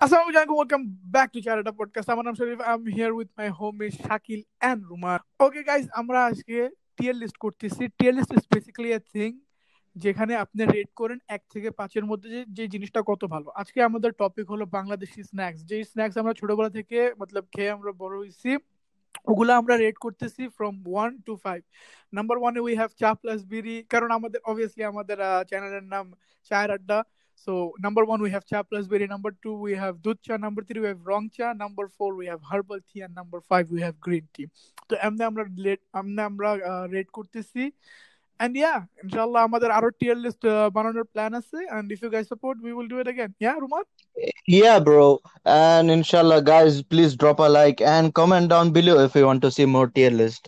Assalamualaikum, welcome back to Charata Podcast. আমার নাম Sharif I'm here with my homies Shakil and Rumar. Okay guys, আমরা আজকে tier list করতেছি। Tier list is basically a thing যেখানে আপনি rate করেন এক থেকে পাঁচের মধ্যে যে জিনিসটা কত ভালো। আজকে আমাদের টপিক হলো বাংলাদেশি স্ন্যাক্স যে স্ন্যাক্স আমরা ছোটবেলা থেকে মতলব খেয়ে আমরা বড় হয়েছি ওগুলো আমরা রেট করতেছি from one to five number ওয়ানে we have cha plus biri কারণ আমাদের অবভিয়াসলি আমাদের চ্যানেলের নাম চায়ের আড্ডা। So number one, we have cha plus berry. Number two, we have dud cha. Number three, we have wrong cha. Number four, we have herbal tea. And number five, we have green tea. তো এমনি আমরা rate এমনি আমরা rate করতেছি and yeah inshallah আমাদের আরো টিয়ার list বানানোর plan আছে and if you guys support we will do it again yeah Rumar Yeah, bro. And inshallah, guys, please drop a like and comment down below if you want to see more tier list.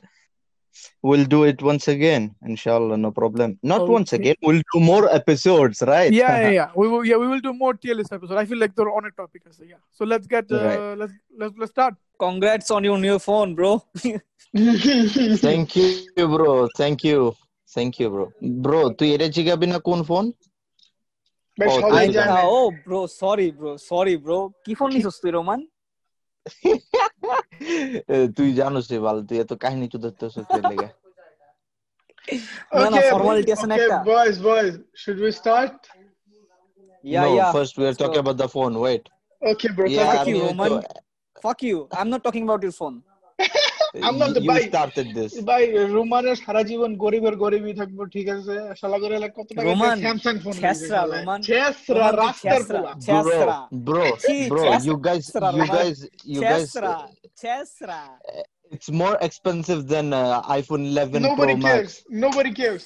We'll do it once again, inshallah, no problem. Not once Okay. again, we'll do more episodes, right? yeah yeah yeah we will yeah we will do more tier list episode I feel like they're on a topic আছে yeah so let's get uh, Right. let's let's let's start Congrats on your new phone, bro. Thank you, bro. Thank you. Thank you, bro. Bro, তুই এটা জিগাবি না কোন phone? ভাই Oh, সবাই তুই জানে oh, bro, sorry, bro. Sorry, bro. কি phone নিছিস তুই রোমান এ, তুই জানোস রে বাল তুই এত কাহিনী চুদাতেছ তোর লেগে না না Okay, ফর্মালিটি আছে না okay, একটা boys, boys, should we start? yeah No, yeah first we are talking So- about the phone. Wait. Okay, bro. Yeah, Fuck I you, mean, Roman. so, fuck you i'm not talking about your phone I'm not the you bike. started this. ভাই রোমানের সারা জীবন গরিবের গরিবই থাকবো ঠিক আছে শালা করে এলাকা কত টাকা রোমান, স্যামসাং ফোন ছেসরা, রোমান। ছেসরা রোমান, তুই রাস্তার ছেসরা। পোলা Chesra. Bro, bro, ছি, bro, chesra, you guys, chesra, you Roman. guys, you guys, চেসরা চেসরা it's more expensive than uh, iPhone 11 nobody Pro cares Max. nobody cares nobody cares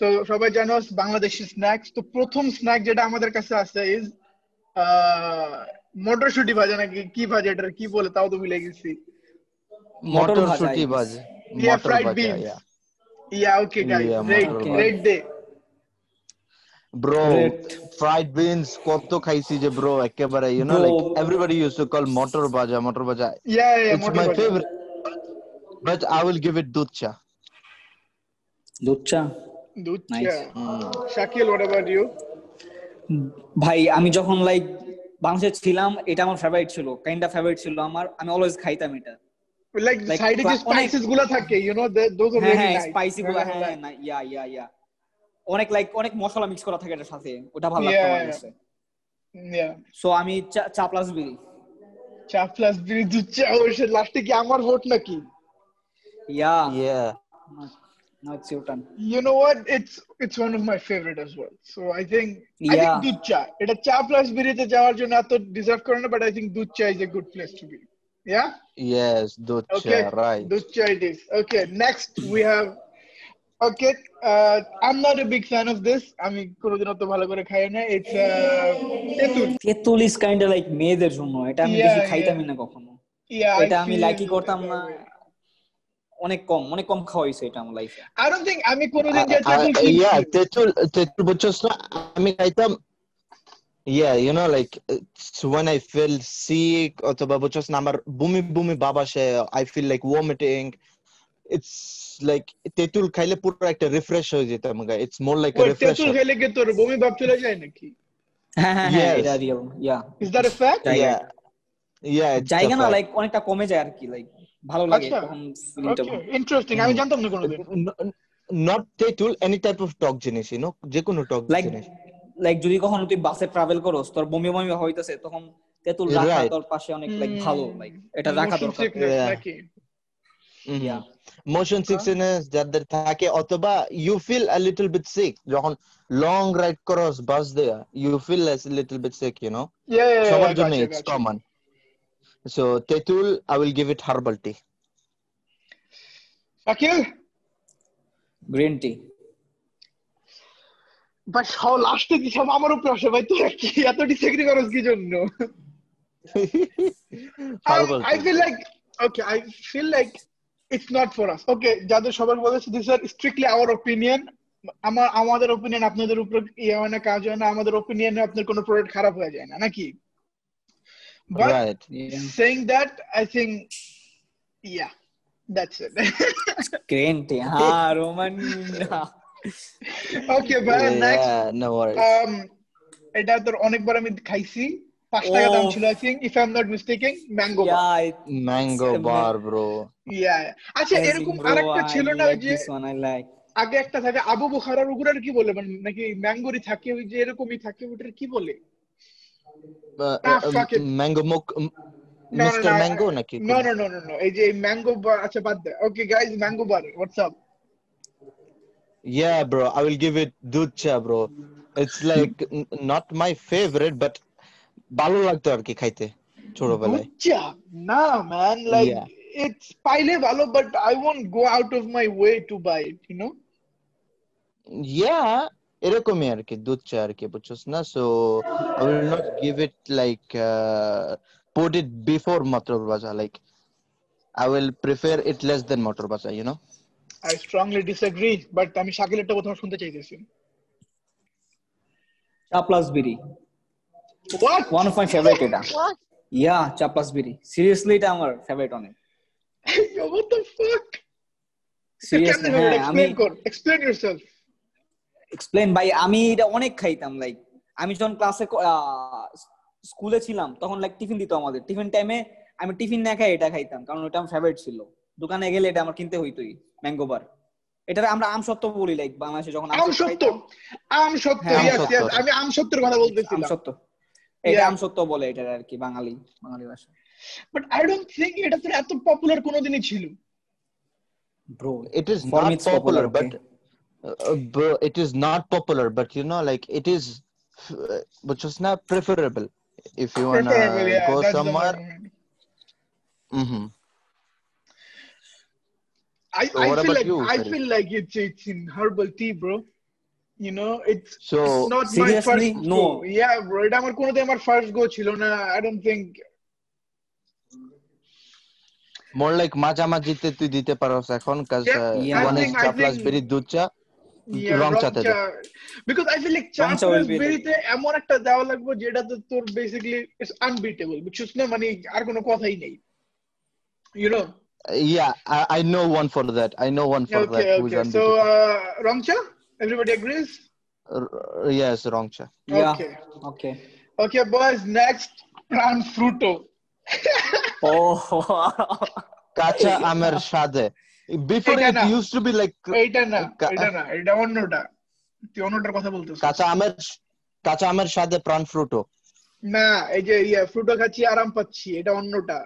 তো সবাই জানো বাংলাদেশি স্ন্যাক্স তো প্রথম স্ন্যাক যেটা আমাদের কাছে আছে ইজ মটরশুটি ভাজা নাকি কি ভাজা এটা কি বলে তাও তো ভুলে গেছি মটর ভাজা, মটরশুটি I guess. ভাজা Yeah, মটর fried ভাজা beans. yeah yeah okay guys Yeah, red মটর ভাজা। Red day bro Great. Fried beans কত খাইছি যে ব্রো একেবারে you know Bro. Like everybody use to call মটর ভাজা মটর ভাজা ইয়া ইয়া It's মটর my ভাজা favorite, but I will give it দুধ চা দুধ Nice. Shakil what about you ভাই আমি যখন লাইক বাংলাদেশে ছিলাম এটা আমার ফেভারিট ছিল কাইন্ডা ফেভারিট ছিল আমার আমি অলওয়েজ খাইতাম এটা। লাইক সাইডে যে স্পাইসেসগুলো থাকে you know those are very হ্যাঁ নাইস স্পাইসি গুলো হ্যাঁ হ্যাঁ ইয়া ইয়া ইয়া অনেক লাইক অনেক মশলা মিক্স করা থাকে এটার সাথে ওটা ভালো লাগতো আমার কাছে। ইয়া সো আমি চা- চা প্লাস বিড়ি। চা প্লাস বিড়ি দুধ চা ওর লাস্টে কি আমার ভোট নাকি? Yeah Yeah. না it's your turn You know what? It's it's one of my favorite as well. So I think yeah. I think দুধ চা এটা চা প্লাস বিরিতে যাওয়ার জন্য এত ডিজার্ভ করে না but I think dudh cha is a good place to be Yeah? Yes, dudh Okay. right. দুধ চা it is. Okay, next we have Okay, uh, I'm not a big fan of this. আমি কোনোদিন অত ভালো করে খাই না. It's uh, তেঁতুল. তেঁতুল ইজ কাইন্ড লাইক মেয়েদের জন্য এটা আমি বেশি. খাইতামই না কখনো Yeah, I এটা আমি লাইকই করতাম না that way. অনেক কম অনেক কম খাওয়া হয়েছে এটা আমার লাইফে I don't think আমি কোনোদিন যে তেঁতুল তেঁতুল তেঁতুল বুঝছস না আমি খাইতাম you know, like it's when I feel sick অথবা বুঝছস না আমার বমি বমি ভাব আসে I feel like vomiting. It's like তেঁতুল খাইলে পুরো একটা রিফ্রেশ হয়ে যেতাম গা It's more like a তেঁতুল. খেলে কি তোর বমি ভাব চলে যায় নাকি? হ্যাঁ হ্যাঁ হ্যাঁ Yes. এটা really a fact? Yeah. Yeah, জায়গা না লাইক অনেকটা কমে যায় আর কি লাইক ভালো লাগে আচ্ছা। তখন ফিলিংটা Okay, আমি জানতাম না কোনোদিন। তেঁতুল any type of টক জিনিস you know যে কোনো টক লাইক জিনিস। লাইক যদি কখনো তুই বাসে ট্রাভেল করোস তোর বমি বমি হইতেছে তখন তেঁতুল রাখা তোর পাশে অনেক লাইক ভালো লাইক এটা রাখা দরকার. মোশন সিকনেস যাদের থাকে অথবা you feel a little bit sick যখন লং রাইড করস বাস দেয়া you feel little bit sick you know সবার জন্য it's. Common so tetul I will give it herbal tea Shakil green tea ভাই সব লাস্টে কি সব আমার উপরে আসে ভাই তোরা কি এত ডিসএগ্রি করস কি জন্য বলছো। I feel like okay. I feel like it's not for us. যাদের সবার বলেছে this are strictly our opinion আমার আমাদের ওপিনিয়ন আপনাদের উপর ইয়ে হয় না কাজ হয় না আমাদের ওপিনিয়নে আপনার কোনো প্রোডাক্ট খারাপ হয়ে যায় না নাকি but Right. Yeah. saying that I think yeah that's it Crente. Ah, Roman. okay but yeah, next Yeah, no worries. um এটা তোর অনেকবার আমি খাইছি পাঁচ টাকা দাম Oh. ছিল I think if I am not mistaking mango yeah, Seven. bar, bro. Yeah আচ্ছা এরকম আরেকটা I ছিল না যে. আগে একটা থাকে আবু বুখারার ওগুলার কি বলে মানে নাকি ম্যাঙ্গোরি থাকে ওই যে এরকমই থাকে ওটার কি বলে Uh, Ah, uh, fuck it. mango mok, m- No, no, Mr. no, Mango নাকি? No no no no no এই যে ম্যাঙ্গো বার আচ্ছা বাদ দে okay guys mango bar what's up Yeah, bro. I will give it ducha, bro. It's like n- not my favorite, but ভালো লাগতো আর কি খাইতে ছোটবেলায় বুঝছা না ম্যান লাইক Yeah. ইটস পাইলে ভালো but I won't go out of my way to buy it you know Yeah, এরকমই আর কি দুধ চা আর কি বুঝছস না so I will not give it like put it before motor baja like I will prefer it less than motor baja you know I strongly disagree but আমি শাকিলেরটা প্রথমে শুনতে চাইতেছি Cha plus biri. What One of my favorite এটা. Yeah, cha plus biri. Seriously, এটা আমার favorite অনেক. what the fuck Seriously, হ্যাঁ, আমি কর এক্সপ্লেইন yourself এক্সপ্লেন ভাই আমি এটা অনেক খাইতাম লাইক আমি যখন ক্লাসে স্কুলে ছিলাম তখন লাইক টিফিন দিত আমাদের। টিফিন টাইমে আমি টিফিন না খাই এটা খাইতাম কারণ ওটা আমার ফেভারিট ছিল। দোকানে গেলে এটা আমার কিনতে হইতোই ম্যাঙ্গো বার এটা আমরা আম সত্য বলি লাইক বাংলাদেশে যখন আম সত্য আম সত্য আম আমি আম সত্যের কথা বলতেছিলাম। আম সত্য এটা আম সত্য বলে এটা আর কি বাঙালি বাঙালি ভাষা। বাট আই ডোন্ট থিংক এটা তো এত পপুলার কোনোদিনই ছিল। Bro it is For not me, uh, bro, it is not popular but you know like it is uh, but just not preferable if you wanna Preferable, yeah, go that's the somewhere word. mhm. I, So I what feel about like you, I Farid? feel like it's it's in herbal tea, bro. You know, it's so it's not my Seriously? first No. go. Yeah, bro. এটা আমার কোনোদিন আমার first গো ছিল না I don't think more like মাঝামাঝিতে তুই দিতে পারোস এখন cause Yeah, uh, Yeah. one I is think- I চা plus think- berry দুধ চা yeah, wrong চাতে দে। because I feel like চা Wrong চা will be বেরিতে এমন একটা দেওয়া লাগবে যেটাতে তোর বেসিক্যালি ইটস আনবিটেবল বুঝছিস না মানে আর কোনো কথাই নেই you know yeah I, I know one for that I know one for okay that who's okay so unbeatable. uh, wrong cha everybody agrees R- yes wrong cha yeah Okay. Okay okay boys next pran fruto ও কাঁচা আমের স্বাদে এটা it না। used to be like এইটা না এটা না এটা অন্যটা। তুই অন্যটার কথা বলতেছিস। কাঁচা আমের কাঁচা আমের স্বাদে প্রাণ ফ্রুটো। না এই যে ইয়া ফ্রুটো খাচ্ছি আরাম পাচ্ছি এটা অন্যটা।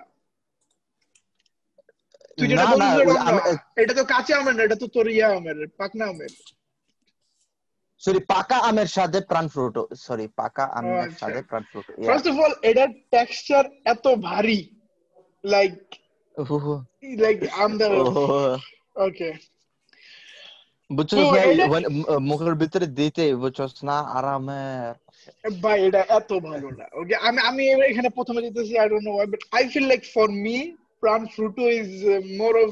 তুই যেটা বলছিস এটা এটা তো কাঁচা আমের না এটা তো তোর ইয়া আমের পাকনা আমের। সরি পাকা আমের স্বাদে প্রাণ ফ্রুটো। সরি পাকা আমের আচ্ছা। স্বাদে Pran Frooto first of all এটার টেক্সচার এত ভারী। Like লাইক আম দ্য ওকে বুঝছস তো ভাই এটা- when- ম- মুখের ভিতরে দিতে বুঝছস না আরামের ভাই এটা এত ভালো না ওকে আমি আমি এখানে প্রথমে দিতেছি I don't know why but I feel like for me Pran Frooto is more of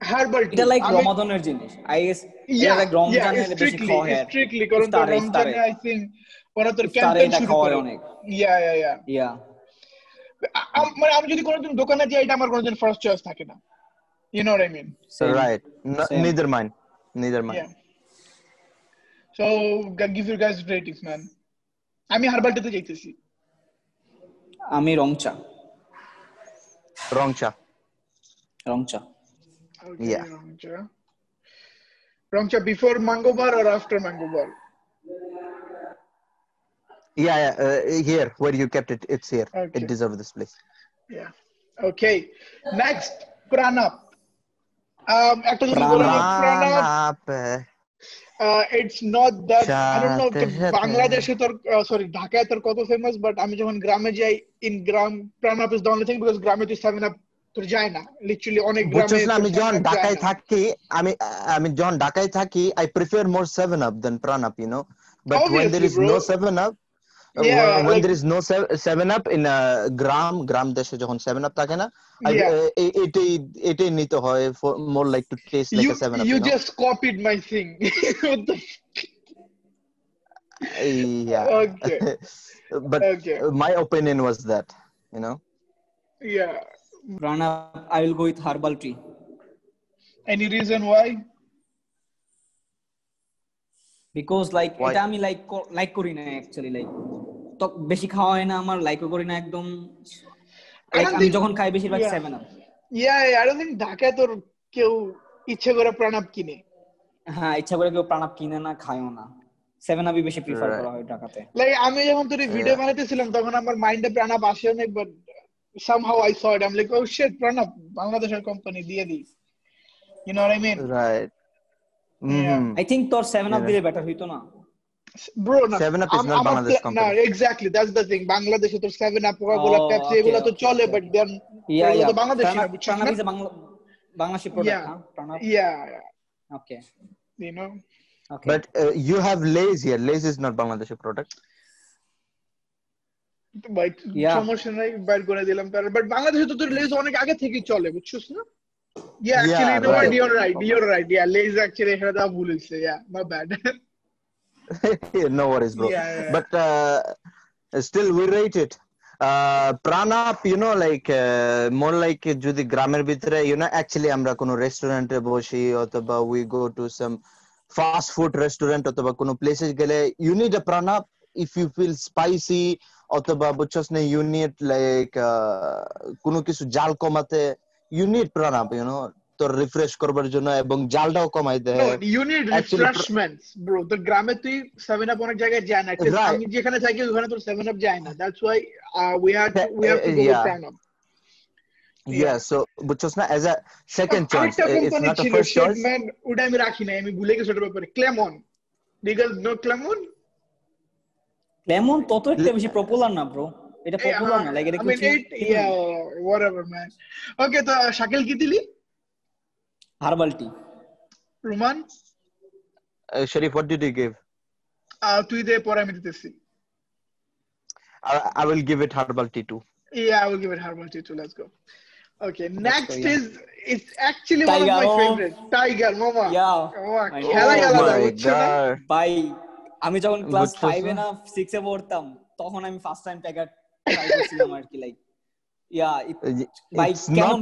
herbal এটা লাইক রমাদানের জিনিস আই গেস এটা লাইক রমজানের বেশি স্ট্রিক্টলি খাওয়া হয় স্ট্রিক্টলি কারণ তো ইফতারে, রমজানে ইফতারে। আই থিংক ওরা তোর ইফতারে ক্যাম্পেইন এটা শুরু খাওয়া করে হয় অনেক। ইয়া ইয়া ইয়া ইয়া মানে আমি যদি কোনোদিন দোকানে যাই এটা আমার কোনোদিন ফার্স্ট চয়েস থাকে না you know I mean right Same. neither mine neither mine Yeah. So give your guys ratings, man. আমি হারবালটাতে যাইতেছি আমি রংচা রংচা Yeah. Rongcha. Rongcha before mango bar or after mango bar? yeah, yeah uh, here where you kept it it's here Okay. it deserves this place Yeah. Okay. Next, Pranap. Um, একটা যদি বলি Pranap. Pranap, Pranap. uh, it's not that I don't know সাথে তো সাথে। বাংলাদেশে তোর sorry ঢাকায় তোর কত ফেমাস বাট আমি যখন গ্রামে যাই in gram Pran Up is the only thing because গ্রামে তুই সেভেন আপ তোর যায় না লিটারালি অনেক গ্রামে বুঝছস না তোর আমি যখন 7 Up যায় ঢাকায় না। থাকি আমি আমি যখন ঢাকায় থাকি I prefer more seven up then Pran up you know but when there Obviously, is bro. no seven up Uh, Yeah, when like- there is no se- seven up in uh, গ্রাম গ্রাম দেশে যখন seven up থাকে না I- Yeah. এ- এ- এটাই এটাই নিতে হয় for more like to taste like you a seven up you you know? just copied my thing. What the yeah Okay. but Okay. uh, my opinion was that you know yeah. Rana, I will go with herbal tea. Any reason why? Because like এটা আমি like like করি না actually like তো বেশি খাওয়া হয় না আমার লাইকও করি না একদম। আমি যখন খাই বেশিরভাগ. Seven Up yeah, I don't think ঢাকায় তোর কেউ ইচ্ছে করে প্রাণাপ কিনে। হ্যাঁ ইচ্ছা করে কেউ প্রাণাপ কিনে না খায়ও না। সেভেন আপই বেশি প্রিফার করা হয় ঢাকাতে। লাইক আমি যখন তোর ভিডিও বানাইতেছিলাম তখন আমার মাইন্ডে প্রাণাপ আসে অনেক but somehow I saw it. I'm like, oh shit, বাংলাদেশের কোম্পানি দিয়ে দিই You know what I mean? right. I think তোর সেভেন আপ. দিলে বেটার হইতো না। Bro, না 7up is আম- not আমার Bangladesh না company. exactly that's the বাংলাদেশে তোর 7 আপ কোকা-কোলা Oh, পেপসি এগুলো তো চলে বাট দেন এগুলো তো বাংলাদেশি না বুঝছিস না is Bangladeshi product Yeah. Pran Up yeah yeah, okay you know? Okay but uh, you have Lay's here. Lay's is not Bangladeshi product. ভাই Yeah. সমস্যা নাই বাইর করে দিলাম বাট বাংলাদেশে তো তোর লেজ অনেক আগে থেকেই চলে বুঝছিস না? Yeah, actually, Yeah, you know what? right. You're right. You're right. Yeah, Lay's actually এখানে তো ভুল হয়েছে. Yeah, my bad. no worries bro Yeah, yeah. but uh, still we rate it uh, pranap you know like uh, more like যদি গ্রামের ভিতরে you know actually আমরা কোনো রেস্টুরেন্টে বসি অথবা we go to some fast food restaurant অথবা কোনো প্লেসে গেলে you need a pranap if you feel spicy অথবা বুঝছস না you need like uh, কোনো কিছু জাল কমাতে you need pranap you know তোর রিফ্রেশ করবার জন্য এবং জালটাও কমাই No, দেয় you need Actually, refreshments, bro. তো গ্রামে তুই সেভেন আপ অনেক জায়গায় যায় না 'Cause Right. আমি যেখানে থাকি ওখানে তোর সেভেন আপ যায় না that's why we had to, we have to go with Yeah. Pranab. yeah so বুঝছস না as a second choice আরেকটা it's কোম্পানি not a ছিল first shit choice man ওটা আমি রাখি নাই আমি ভুলে গেছি ওটার ব্যাপারে ক্লেমন ডিগাল নো ক্লেমন লেমন তত একটা বেশি পপুলার না ব্রো এটা পপুলার না লাইক এটা I mean, it, yeah, whatever, man. Okay, তো শাকিল কি দিলি? Herbal tea Ruman? Uh, Sharif, what did you give? তুই দে পরে আমি দিতেছি। I, will give it herbal tea too. Yeah, I will give it herbal tea too. Let's go. Okay, next go, yeah. is it's actually one of Tiger, my oh. favorite. Tiger, মামা। Yeah. Oh, খেলাই আলাদা, বুঝছ ভাই আমি যখন class বুঝছ ফাইভে না? না সিক্সে পড়তাম তখন আমি ফার্স্ট টাইম টাইগার ট্রাই করছিলাম আর কি লাইক ইয়া ভাই কেমন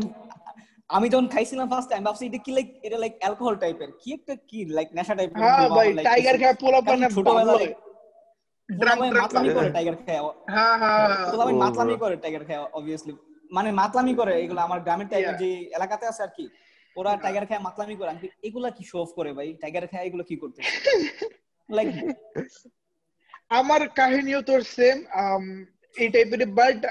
আমি যখন খাইছিলাম ফার্স্ট টাইম ভাবছি এটা কি লাইক এটা লাইক অ্যালকোহল টাইপের কি একটা কি লাইক নেশা টাইপের হ্যাঁ ভাই টাইগার খায় পোলা পানে ছোটবেলায় মাতলামি করে টাইগার খায়। হ্যাঁ হ্যাঁ। পোলাপান Oh, মাতলামি করে টাইগার খায় অবভিয়াসলি মানে মাতলামি করে এগুলো আমার গ্রামের টাইগার Yeah. যে এলাকাতে আছে আর কি ওরা টাইগার খায় মাতলামি করে। আমি এগুলা কি শো অফ করে ভাই? টাইগার খায় এগুলো কি করতে লাইক আমার কাহিনীও তোর সেম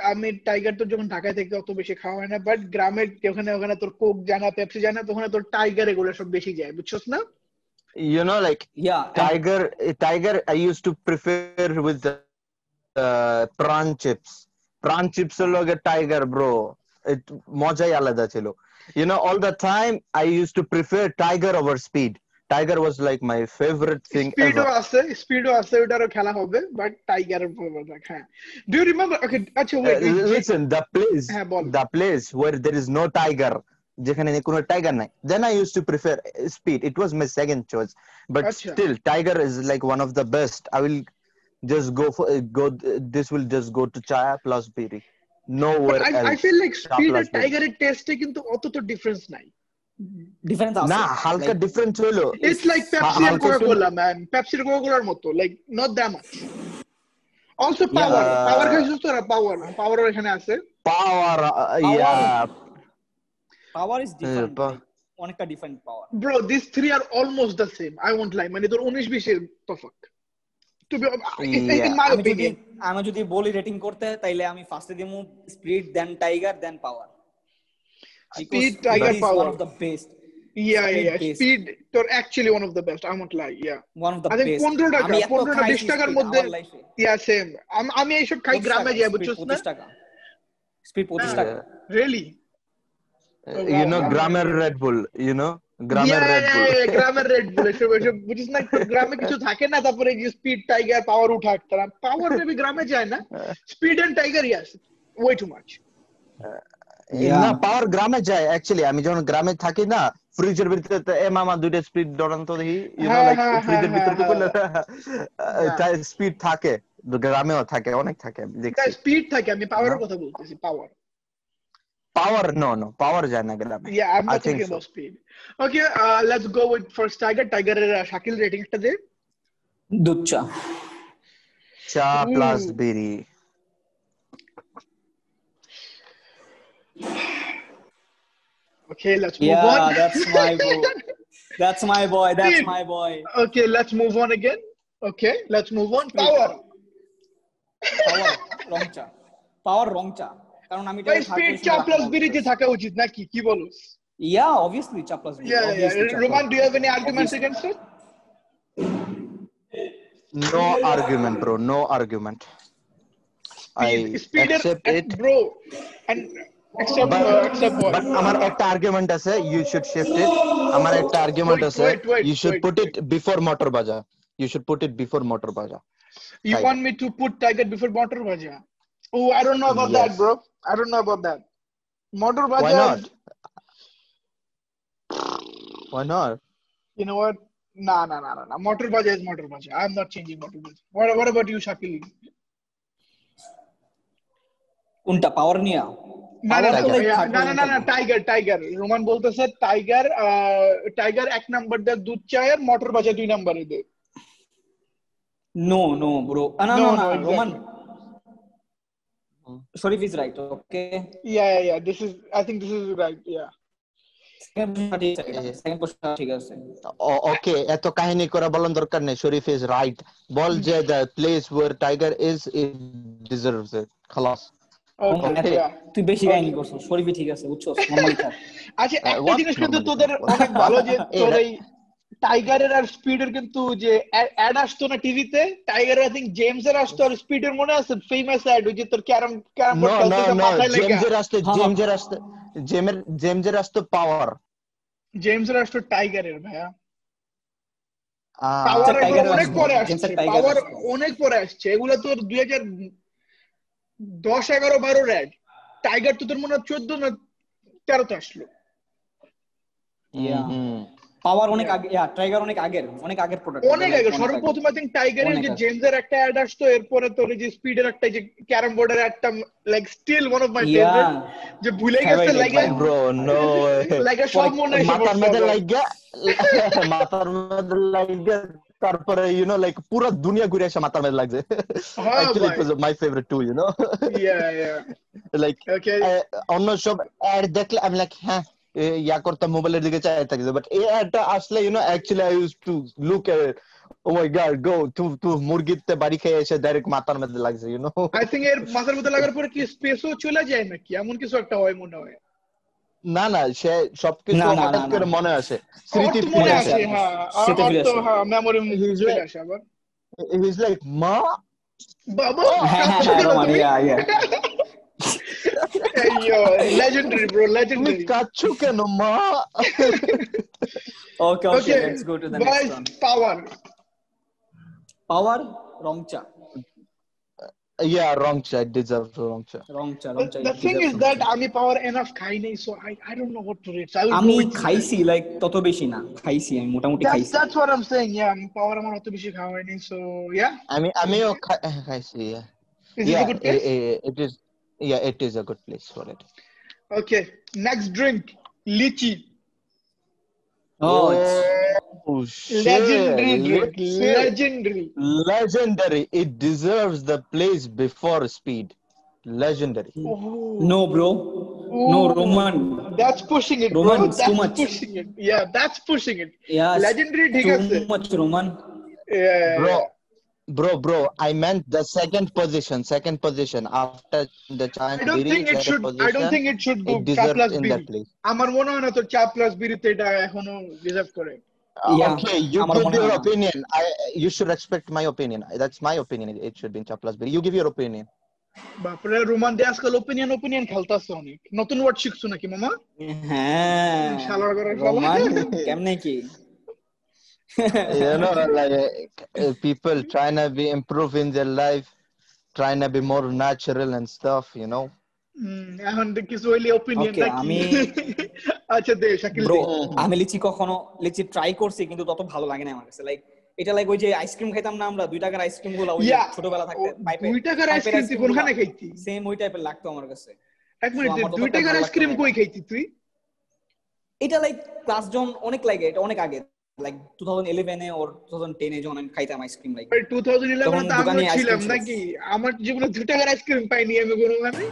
আমি টাইগার তোর যখন ঢাকায় অত বেশি খাওয়া হয় না বাট গ্রামের ওখানে তোর কোক জানা পেপসি জানা তোর টাইগার এগুলো বেশি যায় বুঝছস না? ইউ চিপস প্রান চিপস এর টাইগার ব্রো মজাই আলাদা ছিল। You know all the time I used to prefer Tiger over Speed tiger was like my favorite thing স্পিডও ever আছে স্পিডও আছে ওটারও খেলা হবে বাট টাইগারের হ্যাঁ ডু ইউ রিমেম্বার ওকে আচ্ছা Uh, wait listen the place হ্যাঁ, বল। the place where there is no tiger যেখানে কোনো টাইগার নাই then i used to prefer uh, speed it was my second choice but আচ্ছা। still tiger is like one of the best i will just go for uh, go this will just go to chaya plus biri nowhere I else feel like Speed R Chaplas Berry. টাইগারের টেস্টে কিন্তু অত তো difference নাই difference আছে না হালকা difference হলো। ইটস লাইক পেপসি আর হালকা কোকা কোলা ম্যান পেপসি আর কোকা কোলার মতো like not that much also Power. Power খাইছিস তোরা পাওয়ার পাওয়ার এখানে আছে। Power uh, yeah. Power is different অনেকটা different Power bro this three are almost the same I want lie মানে তোর উনিশ বিশের তফাৎ। টু বি ইন মাই আমি যদি ওপিনিয়ন আমি যদি বলি রেটিং করতে তাইলে আমি ফার্স্টে দিমু Speed then Tiger then Power Speed, Tiger, one Power. Of the best yeah Speed yeah based. Speed তোর actually one of the best I want lie yeah one of the I think best 15 টাকা, আমি এত 15 টা, 20 খাইছি টাকার speed মধ্যে- আমার লাইফে ইয়া সেম আমি এইসব খাই গ্রামে যাই বুঝছস না 25 টাকা স্পিড 25 Yeah. টাকা really Uh, you know wow. grammar red bull you know গ্রামের Yeah, Red yeah, Bull yeah, গ্রামের রেড বুল এসব এসব বুঝিস না গ্রামে কিছু থাকে না তারপরে যে স্পিড টাইগার পাওয়ার উঠাক তারা পাওয়ার মেবি গ্রামে যায় না Speed and Tiger is way too much Yeah. না পাওয়ার গ্রামে যায় অ্যাকচুয়ালি আমি যখন গ্রামে থাকি না ফ্রিজের ভিতরে এ মামা দুইটা স্পিড ডরান তো দেখি ইউ নো হ্যাঁ, লাইক হ্যাঁ, ফ্রিজের হ্যাঁ, ভিতরে তো হ্যাঁ, করলে স্পিড থাকে গ্রামেও থাকে অনেক থাকে স্পিড থাকে আমি পাওয়ারের কথা বলতেছি পাওয়ার পাওয়ার নো নো পাওয়ার যায় না গ্রামে। Speed. Okay, uh, let's go with first Tiger. Tiger এর uh, শাকিল রেটিংটা দে। দুধ চা। চা প্লাস Ooh. বিড়ি। Okay, let's move Yeah, on. that's my boy. That's my boy. That's Dude. my boy. okay, let's move on again. Okay, let's move on. Power. পাওয়ার রং চা পাওয়ার রং চা কারণ আমি ভাই স্পিড চা প্লাস বিরিতে থাকা উচিত নাকি কি বলো ইয়া অবভিয়াসলি চা plus Yeah, yeah. Roman, do you have any arguments against it? No argument bro no argument I Speed, speed accept and, it bro, and except But- uh, except what? But আমার একটা argument আছে you should shift ইট আমার একটা argument Wait, আছে wait, wait, you should wait, put it before motor বাজা you should put it before motor বাজা You Tiger. want me to put Tiger before Motor Baja? Oh, I don't know about that, Yes. bro. I don't know about that. Motor Baja. Why not? Why not? You know what? Nah, nah, nah, nah, nah. Motor Baja is Motor Baja. I'm not changing Motor Baja. What, what about you, Shakil? কোনটা পাওয়ার নিয়া না না Power না তো like না থাকবে না না না টাইগার টাইগার রোমান বলতেছে টাইগার টাইগার এক নাম্বার দেয় দুধ চায়ের মোটর বাজা দুই নাম্বারে দেয় নো নো ব্রো না No, না no, না exactly. Roman Sharif is right okay yeah yeah yeah this is I think this is right yeah second question ঠিক আছে ওকে এত কাহিনী করা বলার দরকার নেই শরীফ ইজ রাইট বল যে the place war Tiger is it deserves it খালাস ওকে Okay. তুই বেশি কাহিনী করছিস শরীফই ঠিক আছে বুঝছ নরমাল থাক। আচ্ছা Uh, একটা জিনিস কিন্তু তোদের অনেক ভালো যে তোর এই টাইগারের আর স্পিডের কিন্তু যে অ্যাড আসতো না টিভিতে টাইগারের আই থিংক জেমস এর আসতো আর স্পিডের মনে আছে? ফেমাস অ্যাড ওই যে তোর ক্যারাম ক্যারাম বোর্ড নো মাথায় লেগে জেমজের আসতে হ্যাঁ, হ্যাঁ। জেমজের আসতে জেমের জেমজের আসতে পাওয়ার জেমস এর আসতো টাইগারের ভাইয়া। পাওয়ার অনেক পরে আসছে। এর পাওয়ার অনেক পরে আসছে। এগুলো তোর দুই হাজার দশ এগারো বারো র্যাড টাইগার তো তোর মনে হয় চোদ্দ না তেরোতে আসলো। Yeah. পাওয়ার অনেক আগে টাইগার অনেক আগের অনেক আগের প্রোডাক্ট অনেক আগে সর্বপ্রথম আই থিঙ্ক টাইগারের যে আগে। জেমস এর একটা অ্যাড আসতো এরপরে তোর যে স্পিডের একটা যে ক্যারাম বোর্ডের একটা like still one of my favourite যে ভুলে গেছে একদম। ব্রো নো লাগে সব মনে মাথার মধ্যে। লাগিয়া মাথার মধ্যে লাগিয়া তারপরে ইউ নো লাইক পুরো দুনিয়া ঘুরে এসে মাথার মধ্যে লাগছে। Actually it was my favourite too you know. Like অন্য সব অ্যাড দেখলে আমি লাইক হ্যাঁ ইয়া করতাম মোবাইলের দিকে চাই থাকি। বাট এই অ্যাডটা আসলে you know actually I used to look at oh my god go to to মুরগিতে বাড়ি খেয়ে এসে ডাইরেক্ট মাথার মধ্যে লাগছে ইউ নো I think এর মাথার মধ্যে লাগার পরে কি স্পেসও চলে যায় নাকি? এমন কিছু একটা হয় মনে হয়। না না সে সবকিছু হঠাৎ করে মনে আসে। স্মৃতি ফিরে আসে। আসে। আছে হ্যাঁ সেটা ফিরে আসে। হ্যাঁ মেমোরি আসে আবার। হিজ লাইক মা? বাবা! হ্যাঁ হ্যাঁ হ্যাঁ legendary bro legendary কাচ্ছো কেন okay power পাওয়ার রং চা yeah wrong chat deserves wrong chat রং চা রং চা the thing is that আমি power enough খাই নাই so I I don't know what to rate so I will আমি go with খাইছি লাইক তত বেশি না খাইছি আমি মোটামুটি that's খাইছি that's what I'm saying yeah আমি power আমার অত বেশি খাওয়া হয়নি so yeah আমি আমিও খা- খাইছি yeah is it yeah a good i- place i- it is yeah it is a good place for it okay next drink lychee Oh, it's oh shit legendary drink Le- legendary legendary it deserves the place before speed legendary oh no, bro. No, Ooh. Roman. That's pushing it, Roman, bro. it's That's too much. pushing it. Yeah, that's pushing it. Yeah, it's Legendary ঠিক আছে। too much, Roman. Yeah. bro bro bro i meant the second position second position after the giant I don't Biri, think it second should. I don't position, think it should go it চা deserves plus in বিড়ি that place আমার মনে হয় না তোর চা plus বিড়িতে এটা এখনো ডিজার্ভ করে Uh, Yeah, okay, you আমার give মনে your হয় না। opinion. I you should respect my opinion. That's my opinion. It should be in Chaplas Biri. You give your opinion. বাপরে রোমান দিয়ে আজকাল ওপিনিয়ন ওপিনিয়ন খেলতাছে অনেক নতুন ওয়ার্ড শিখছো নাকি মামা হ্যাঁ শালার ঘরের শালা। রোমান কেমনে কি you know, like uh, people trying to be improving their life, trying to be more natural and stuff, you know. এখন কিছু হইলে আমি- আচ্ছা দে শাকিল আমি লিচি কখনো লিচি ট্রাই করছি কিন্তু তত ভালো লাগে না আমার কাছে। লাইক এটা লাইক ওই যে আইসক্রিম খাইতাম না আমরা দুই টাকার আইসক্রিমগুলো ওই ছোটবেলা থাকতে দুই টাকার আইসক্রিম তুই কোনখানে খাইতি? সেম ওই টাইপের লাগতো আমার কাছে। এক মিনিট দুই টাকার আইসক্রিম কই খাইতি তুই? এটা লাইক ক্লাস যখন অনেক লাগে এটা অনেক আগে। লাইক টু থাউজেন্ড ইলেভেনে ওর টু থাউজেন্ড টেনে যখন আমি খাইতাম ice cream like two thousand eleven তখন তো দোকানে আমরা ছিলাম নাকি? আমার জীবনে দুই টাকার আইসক্রিম পাইনি আমি কোনোখানে।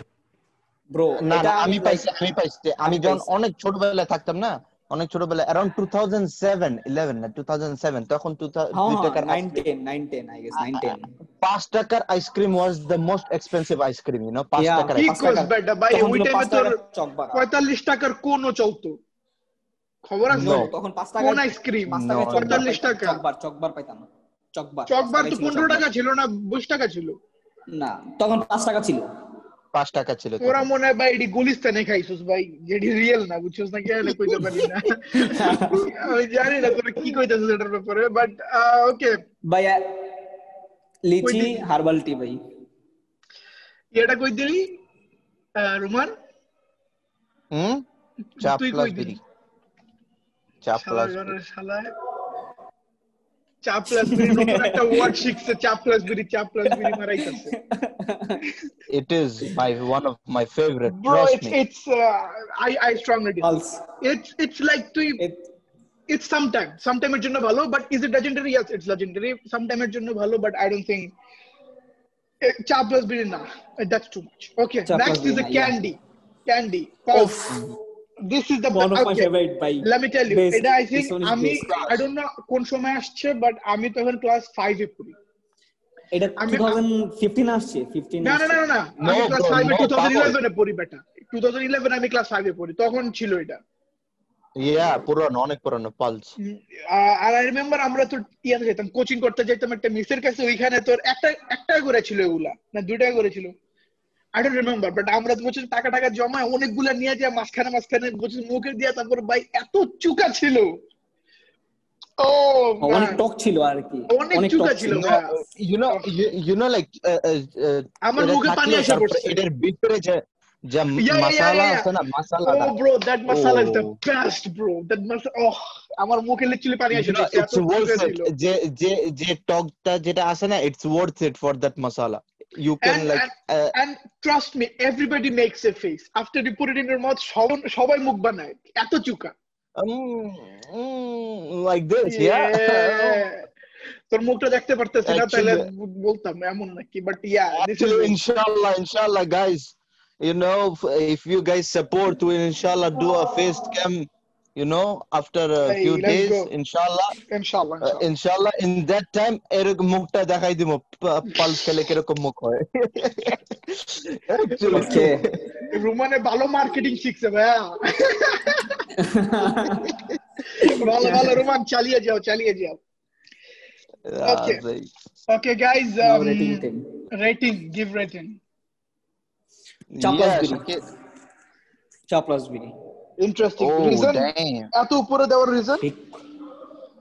ব্রো না না আমি পাইছি আমি পাইছি আমি যখন অনেক ছোটবেলায় থাকতাম না অনেক ছোটবেলায় থাউজেন্ড সেভেন ইলেভেন না টু থাউজেন্ড সেভেন তখন two thou- হ্যাঁ দুই টাকার nine ice cream- ten nine ten I guess nine ten পাঁচ টাকার ice cream was the most expensive ice cream you know পাঁচ Yeah, টাকার কি পাঁচ কোস বেটা ভাই ওই টাইমে পাঁচ তোর টাকার টাকার কোনও চলতো খবর আছে? তখন পাঁচ টাকা কোন আইসক্রিম পাঁচ টাকা No, পঁয়তাল্লিশ টাকা। চকবার চকবার পাইতাম না চকবার চকবার তো টাকাই ছিল পনেরো চকবার। টাকা ছিল না বিশ টাকা ছিল? না তখন পাঁচ টাকা ছিল। পাঁচ টাকা ছিল। ওরা মনে হয় ভাই এটি গুলিস্তানে খাইছিস ভাই। যেটি রিয়েল না বুঝছিস না? কেন কইতে পারি না? আমি জানি না তোরা কি কইতেছিস এটার ব্যাপারে বাট ওকে ভাই লিচি কই হার্বাল টি ভাই। এটা কই দিলি? রোমান? হুম? চা তুই প্লাস বিড়ি। চা প্লাস শালা চা প্লাস বিড়ি নতুন একটা ওয়ার্ড শিখছে চা প্লাস বিড়ি চা প্লাস বিড়ি মারাইতেছে it is my one of my favorite bro trust it's me it's uh, I I strongly disagree. Pulse it's it's like তুই it's sometime sometime এর জন্য ভালো but is it legendary yes it's legendary sometime এর জন্য ভালো but I don't think eh, চা plus বিড়ি না that's too much okay চা plus next is বিড়ি the না, yeah. candy candy Pulse. this is the one of my okay. favorite ভাই let me tell you Best. এটা I think This one is আমি. I don't know কোন সময় আসছে but আমি তখন ক্লাস 5 এ পড়ি এটা আমি- 2015 আসছে 15 না না না না না আমি No, ক্লাস bro, 5 এ no, 2011 এ পড়ি বেটা 2011 আমি ক্লাস 5 এ পড়ি তখন ছিল এটা yeah পুরানো অনেক পুরানো পালস আর আই রিমেম্বার আমরা তো ইয়াতে যেতাম কোচিং করতে যেতাম একটা মিসের কাছে ওইখানে তোর একটা একটা করে ছিল এগুলা না দুইটা করে ছিল আই ডোন্ট রিমেম্বার বাট আমরা বলছি টাকা টাকা জমায় অনেকগুলা নিয়ে যায় মাঝখানে মাঝখানে বলছি মুখে দিয়া তারপর ভাই এত চুকা ছিল ও অনেক টক ছিল আর কি অনেক অনেক চুকা ছিল ছিল ভাই। you know you, you know like আমার মুখে পানি এসে পড়ছে। এটার ভিতরে যে মশলা আছে না মশলাটা bro, that masala is the Oh. best, bro. That masala, oh, আমার মুখে পানি এসে পড়ছে। যে যে যে টকটা যেটা আছে না it's worth it for that masala you can And- like and, uh, And trust me, everybody makes a face. After you put it in your mouth, সব- সবাই মুখ বানায়। এত চুকা। um, mm, like this yeah, Yeah. তোর মুখটা দেখতে পারতেছি না তাহলে বলতাম এমন নাকি but ya inshallah, inshallah, guys. You know, if, you guys support, we'll inshallah do a face cam. You know, after a Hey, few days, go. inshallah, ইনশাআল্লাহ uh, inshallah. In that time, এরকম মুখটা দেখাই দিব pulse খেলে কীরকম মুখ হয়। Actually. ওকে রুমানে ভালো মার্কেটিং শিখছে ভাইয়া। ভালো ভালো রুমান চালিয়ে যাও চালিয়ে যাও। Yeah, okay guys rating 10 rating give rating চা plus Yeah, বিড়ি। ইন্টারেস্টিং Oh, রিজন এত উপরে দেওয়ার রিজন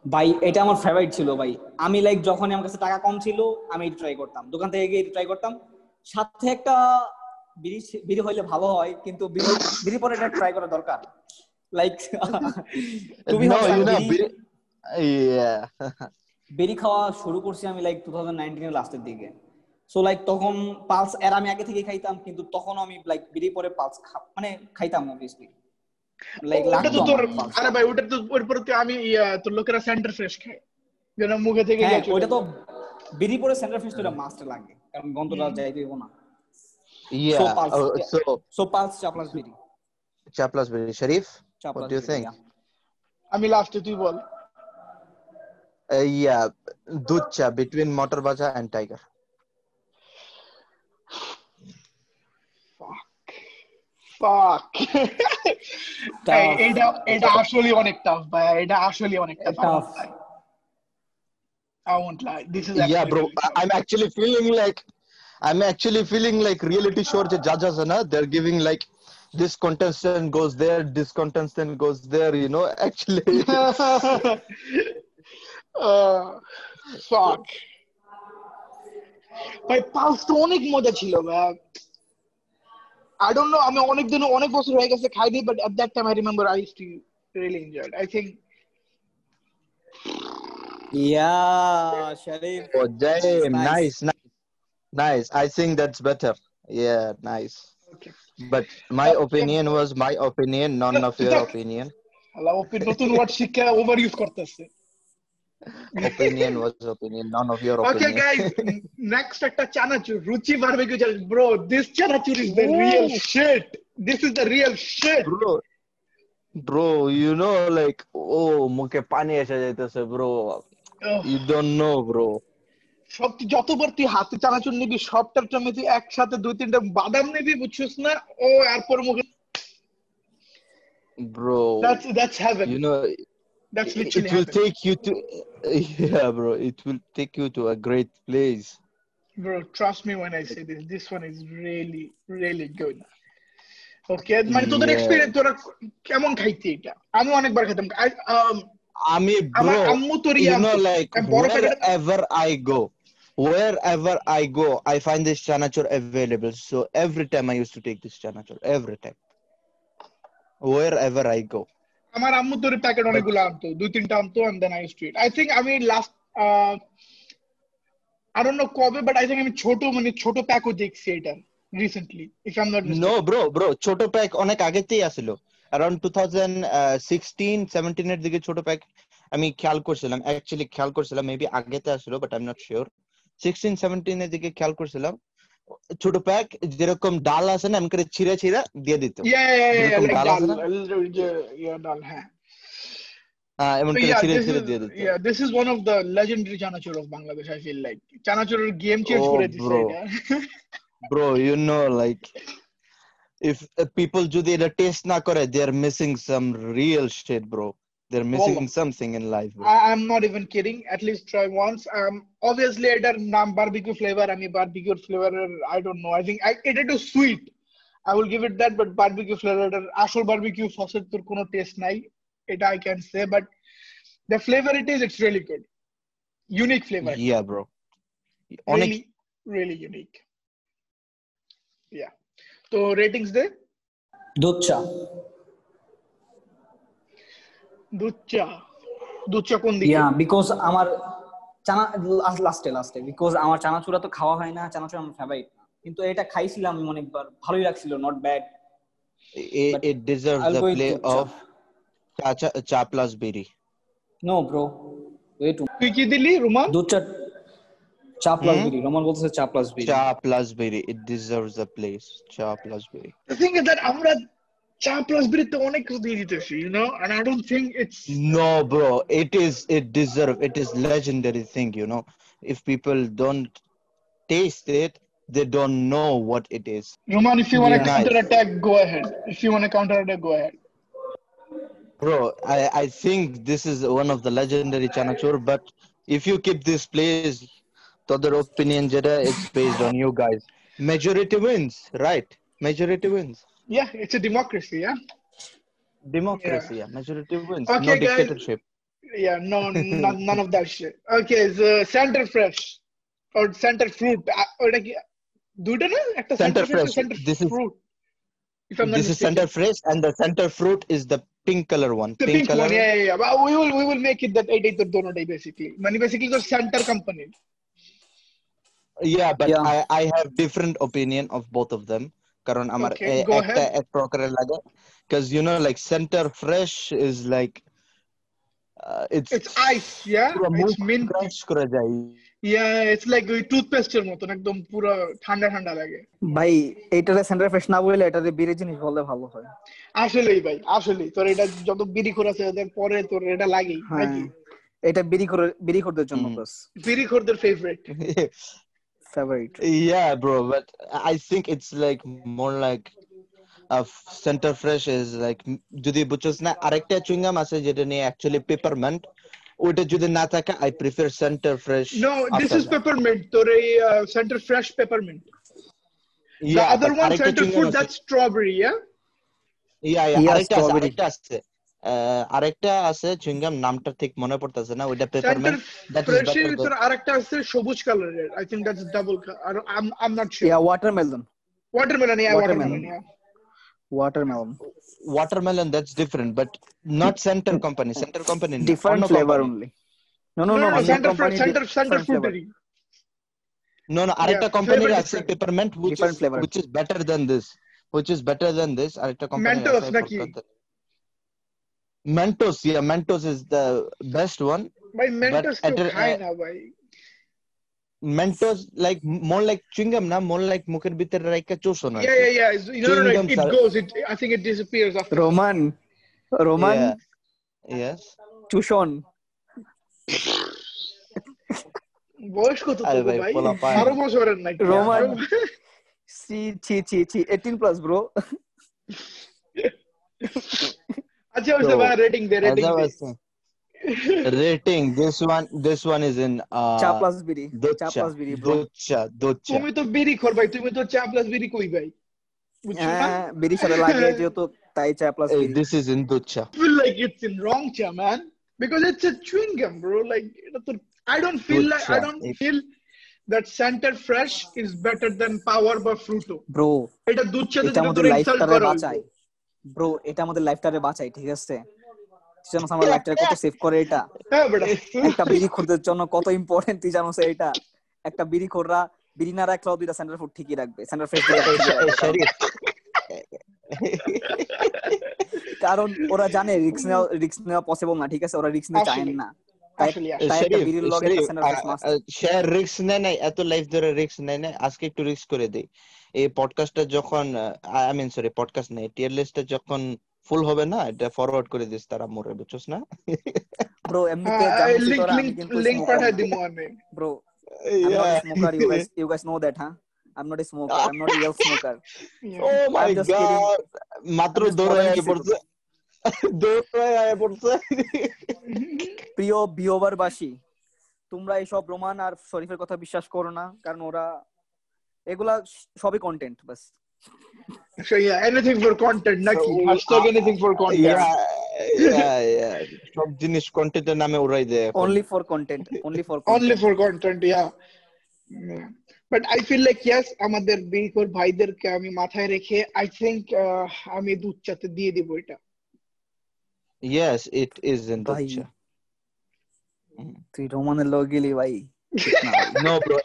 ভাই এটা আমার ফেভারিট ছিল ভাই। আমি লাইক যখনই আমার কাছে টাকা কম ছিল আমি এটা ট্রাই করতাম। দোকান থেকে গিয়ে ট্রাই করতাম। সাথে একটা বিড়ি বিড়ি হইলে ভালো হয় কিন্তু বিড়ি বিড়ি পরে এটা ট্রাই করা দরকার। লাইক তুমি বেরি খাওয়া শুরু করছি আমি লাইক টু থাউজেন্ড নাইনটিনের লাস্টের দিকে। সো লাইক তখন পালস এর আমি আগে থেকে খাইতাম কিন্তু তখন আমি লাইক বেরি পরে পালস মানে খাইতাম অবভিয়াসলি ওটা লাগতো তো তোর আমার Pulse। আরে ভাই ওটা তো ওর পরে তো আমি ইয়া, তোর লোকেরা সেন্টার ফ্রেশ খায় যেন মুখে থেকে হ্যাঁ ইয়া চলে ওইটা তো বেরি পরে সেন্টার ফিস তো মাস্ট লাগে কারণ গন্ধটা যাই দিব না Yeah. Pulse, uh, yeah. so, so Pulse চা প্লাস বেরি চা plus বিড়ি। Sharif, চা what plus do you think? আমি লাস্টে তুই বল Uh, yeah, দুধ চা between motor baja and tiger. ফাক Tough. এটা এটা আসলে অনেক টাফ ভাই এটা আসলে অনেক tough Tough. I won't lie. This is Yeah, actually bro. really I- tough. I'm actually feeling like I'm actually feeling like reality show যে judges are na they're giving like this contestant goes there, this contestant goes there, you know. Actually, uh, fuck. ভাই pulse তো অনেক মজা ছিল ভাই I don't no আমি অনেক দিন অনেক বছর হয়ে গেছে খাইনি but at that time I remember I use to really enjoyed I think Yeah, Sharif. oh, damn, Nice. nice, nice, nice. I think that's better. Yeah, nice. Okay But my Uh, opinion was my opinion, none of your Jack- opinion. Allah ওপি নতুন word শিক্ষা over use করতেছে Opinion was opinion, none of your opinion. Guys next একটা chanachur Ruchi barbecue bro this chanachur is the real shit this is the real shit bro, bro, you know, like, oh, মুখে পানি এসে যাইতেছে, bro. You don't know, bro. সব তুই যতবার তুই হাতে চানাচুর নিবি সবটার জন্য তুই একসাথে দুই তিনটা বাদাম নিবি বুঝছিস না? ও এরপর মুখে Bro, that's that's heaven you know, That's it literally will take you to, yeah, bro, it will take you to a great place. Bro, trust me when I say this. This one is really, really good. Okay, মানে তোদের Yeah. Experience তোরা কেমন খাইতি এটা আমি অনেকবার খেতাম I- um, I mean, আমার bro, আম্মু তোর you know, like, আমি বড় packet wherever I go, wherever I go, I find this chanachur available. So every time I used to take this chanachur, every time. Wherever I go. আমার আম্মু তোর packet অনেকগুলো আনতো দুই তিনটা আনতো I used to eat. I think আমি last I don't know কবে বাট আই থিংক আমি ছোট মানে ছোট প্যাকও দেখছি এটা recently if I am not No, bro, bro, ছোট প্যাক অনেক আগেতেই আসিল। Around two thousand sixteen seventeen এর দিকে ছোট প্যাক আমি খেয়াল করছিলাম অ্যাকচুয়ালি খেয়াল করছিলাম মেবি আগেতে আসলো but I am not sure sixteen seventeen এর দিকে খেয়াল করছিলাম। ছোট প্যাক যেরকম ডাল আছে না এমন করে ছিঁড়ে ছিঁড়ে দিয়ে দিত ইয়া ইয়া ইয়া ডাল আছে না? ডাল হ্যাঁ আহ, So yeah, this is yeah, this is one of the legendary chanachur of Bangladesh. I feel like chanachur game change Oh, bro. এটা। bro you know like if uh, people যদি এটা টেস্ট না করে they are missing some real shit bro they're missing Wallah. something in life bro. I, I'm not even kidding. At least try once. Um, obviously এটার নাম barbecue flavor. আমি barbecue flavor I don't know. I think I, এটা একটু sweet. I will give it that, but barbecue flavor এটার আসল barbecue sauce এর তোর কোনো taste নাই. এটা I can say, but the flavor it is, it's really good. Unique flavor. yeah bro অনেক Really, really unique. Yeah. তো ratings দে দুধ চা দুধ চা দুধ চা কোন দিকে? ইয়া বিকজ আমার চানা লাস্টে লাস্টে বিকজ আমার চানাচুরা তো খাওয়া হয় না চানাচুরা আমার ফেভারিট না। কিন্তু এটা খাইছিলাম আমি অনেকবার ভালোই লাগছিল not bad it, But it deserves I'll the go with play of cha, cha, cha plus biri no bro way too তুই কি দিলি রুমান? চা চা প্লাস? বিরি রোমান বলতেছে চা প্লাস বিরি plus biri The thing is that আমরা Champla's Britonic you know, and I don't think it's no, bro. It is it deserve it is legendary thing, you know. If people don't taste it, they don't know what it is. Roman, if you want to counter attack, go ahead. If you want to counter attack, go ahead. Bro, I, I think this is one of the legendary Chanachur, but if you keep this place, to other opinion, Jada, it's based on you guys. Majority wins, right? Majority wins yeah it's a democracy yeah democracy yeah, majority wins Okay, no guys. dictatorship yeah no none, none of that shit okay the center fresh or center fruit আ- ওটা কি দুইটা না একটা Center center fresh fresh. center This is- fruit if I'm not this is mistaken. center fresh and the center fruit is the pink color one The pink, pink color one, yeah, yeah, yeah. But we will, we will make it that eight eight donut basically. Money basically the center company. yeah but Yeah. i i have different opinion of both of them কারণ আমার একটা এক প্রকারের লাগে you know like center fresh is like uh, it's It's ice, yeah. It's mint. fresh করে যায়। Yeah, it's like ওই টুথপেস্টের মতন একদম পুরো ঠান্ডা ঠান্ডা লাগে। ভাই এইটারে সেন্টার ফ্রেশ না বলে এটারে বিরি জিনিস বললে ভালো হয়। আসলেই ভাই আসলেই। তোর এটা যত বিড়ি খোরাছে ওদের পরে তোর এটা লাগেই হ্যাঁ। নাকি? এটা বিরি করে বিরি করদের জন্য। বাস বিড়ি খোরদের favourite Favourite yeah bro but i think it's like more like a center fresh is like যদি বুঝছস না আরেকটা চুইংগাম আছে যেটা নিয়ে অ্যাকচুয়ালি পেপারমেন্ট ওইটা যদি না থাকে I prefer Center Fresh No, this is peppermint. তোর এই uh, center fresh peppermint. The yeah other one, আরেকটা center chewing food, gum আছে that's strawberry, yeah? Yeah yeah Yeah, আরেকটা আছে strawberry. আরেকটা আছে আহ, আরেকটা আছে চুইং গাম নামটা ঠিক মনে পড়তেছে না ওইটা Center peppermint that is fresh better এর তোর আরেকটা আছে সবুজ কালারের। I think that's double. co- I don't, I'm I'm not sure. Yeah, watermelon. Watermelon, yeah, Watermelon. watermelon, yeah. Watermelon. watermelon that's different but not center company center company না, Different অন্য flavor company। only. No, no, No, no. no, no, same center company, fresh, center di- center different flavor. fruitery. No, no, আরেকটা Yeah, কোম্পানির flavor আছে different. Peppermint which Different is flavor. which is better than this which is better than this আরেকটা কোম্পানির Mentos আছে নাকি? Kolkata Mentos yeah Mentos is the best one ভাই mentors at কেউ a- খায় uh, না ভাই Mentos like more like chewing gum না more like মুখের ভিতরে রাইকা চুষো না yeah yeah yeah it's, no no no Chewing it, gums it are- goes it I think it disappears after Roman. Roman. Yeah. yes Chushon. বয়স কত আরে তোকে ভাই, ভাই পোলা পায়। বারো বছরের নাকি Roman. Chi, chi, chi, chi. 18 plus, bro. আচ্ছা ওইসব So, rating they as rating I they was saying, rating this one this one is in uh Cha plus biri. Cha Docha plus biri, bro. Docha Docha তুমি তো বিড়ি খোর ভাই তুমি তো চা প্লাস বিড়ি কই ভাই বুঝছো না হ্যাঁ বিড়ির সাথে লাগে যেহেতু তাই চা প্লাস Hey, বিড়ি this is in Docha feel like it's in wrong cha man because it's a chewing gum bro like এটা তো I don't feel Good like I cha. don't If- feel that center fresh is better than power বা fruito bro এটা দুধ চাতে এটা দিলে আমাদের তোর ইনসাল্ট লাইফটারে করা বাঁচায় ব্রো এটা আমাদের লাইফটারে বাঁচায় ঠিক আছে? জানোস আমার লাইফটারে কত সেভ করে এটা? হ্যাঁ একটা বিড়ি খোরদের জন্য কত ইম্পর্টেন্ট তুই জানোস এটা? একটা বিড়ি খোররা বিড়ি না রাখলেও দুইটা সেন্টার ফুড ঠিকই রাখবে সেন্টার ফ্রেশ কারণ ওরা জানে রিস্ক নেওয়া রিস্ক নেওয়া পসিবল না ঠিক আছে? ওরা রিস্ক নিতে চায় না। share নেয় নাই এত লাইফ ধরে রিস্ক নেয় নাই আজকে একটু রিস্ক করে দেই। এই পডকাস্টটা যখন আই মিন সরি পডকাস্ট নেই টিয়ার লিস্টটা যখন ফুল হবে না এটা ফরওয়ার্ড করে দিস তারা মোরে বুঝছস না? ব্রো এমনিতে হ্যাঁ, লিংক লিংক লিংক পাঠাই দিমু আমি? I'm not a smoker. I'm not a real smoker. Oh my I'm god মাত্র দৌড়ায় আয় পড়ছে। দৌড়ায় আয় পড়ছে। প্রিয় ভিওভারবাসী তোমরা এইসব রোমান আর শরীফের কথা বিশ্বাস করো না কারণ ওরা এগুলা সবই কন্টেন্ট বাস So yeah, anything for content, Naki. So, Hashtag uh, anything for content. Yeah, yeah, yeah. সব জিনিস কন্টেন্টের নামে উড়াই দেয় এখন। Only for content only for Only for content, yeah. yeah. But I feel like yes, আমাদের বিকর ভাইদেরকে আমি মাথায় রেখে I think uh, আমি দুধ চাতে দিয়ে দিব এটা Yes, it is in ভাই Docha. তুই রোমানের লোক গেলি ভাই ঠিক না ভাই। No, bro,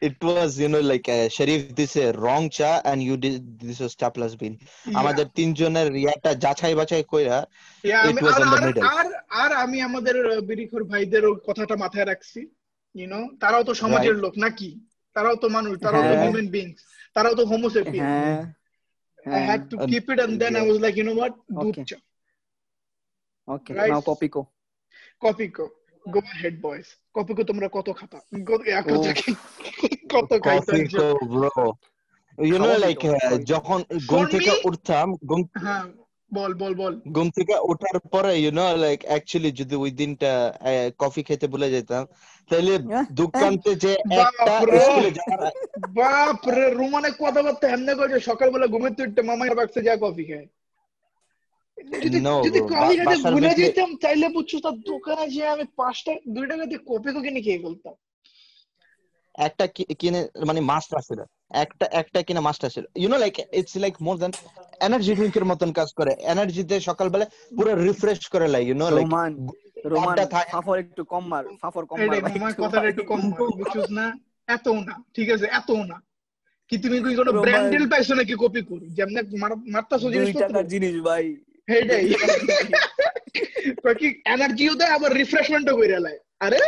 it was you know like uh, Sharif this a wrong cha and you did this was cha plus bean. আমাদের তিনজনের ইয়াটা যাচাই বাছাই কইরা Yeah, It was R- in the R- middle. আর আর আমি আমাদের বিরিখোর ভাইদের কথাটা মাথায় রাখছি ইউ নো তারাও তো সমাজের লোক নাকি তারাও তো মানুষ তারাও তো হ্যাঁ। হিউম্যান বিংস তারাও তো হোমোসেপিয়েন্স হ্যাঁ I হ্যাঁ had to keep it and then I was like, you know what? দুধ Okay. চা ওকে Right. নাও Kopiko Kopiko go head boys Kopiko তোমরা কত খাতা কত. খাই- কত খাইতে তো, uh, খাওয়াবি। যখন ঘুম থেকে উঠতাম ঘুম হ্যাঁ বল বল বল ঘুম থেকে ওঠার পরে ইউ নো লাইক অ্যাকচুয়ালি যদি ওই দিনটা কফি খেতে ভুলে যেতাম তাহলে দোকানতে যে একটা বাপরে। স্কুলে যাওয়ার বাপ রে রুমানে কথাবার্তা এমনি করে সকালবেলা ঘুমের তুই মামার বাক্সে যা কফি খায় যদি No, যদি bro, কফি বা- খেতে বাসার ভুলে যেতাম তাইলে বুঝছ তার দোকানে যে আমি পাঁচটা দুই টাকা দিয়ে কফি কিনে খেয়ে ফেলতাম। একটা কিনে মানে মাস্টার ছিল। একটা একটা কিনে মাস্টার ছিল। You know like it's like more than energy ড্রিঙ্কের মতন কাজ করে। এনার্জিতে সকালবেলা পুরো রিফ্রেশ করে লাই you know like Roman Roman একটা ফাফর একটু কম মার ফাফর কম মার একটু কথাটা একটু কম না? এত না ঠিক আছে এত না। কি তুমি কি কোনো রোমান- ব্র্যান্ড পাইছো নাকি কপি করি? যেমন মারতাছো টাকার জিনিস ভাই। কয় কি এনার্জিও দেয় আবার রিফ্রেশমেন্টও করে লাই আরে?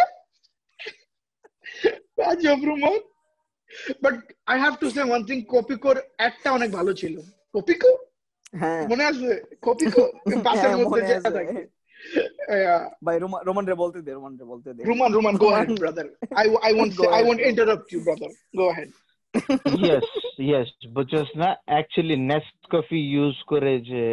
আজব Roman but I have to say one thing কপিকোর একটা অনেক ভালো ছিল। কপিকো হ্যাঁ। মনে আছে? কপিকো হ্যাঁ, মধ্যে মনে যেটা থাকে। ভাই রোমান রোমান রে বলতে দে। রোমান রে বলতে দে Roman. Roman won't Go say I ahead, won't bro. interrupt you brother. Go ahead. Yes yes বুঝছস না? অ্যাকচুয়ালি নেস্ট কফি ইউজ করে যে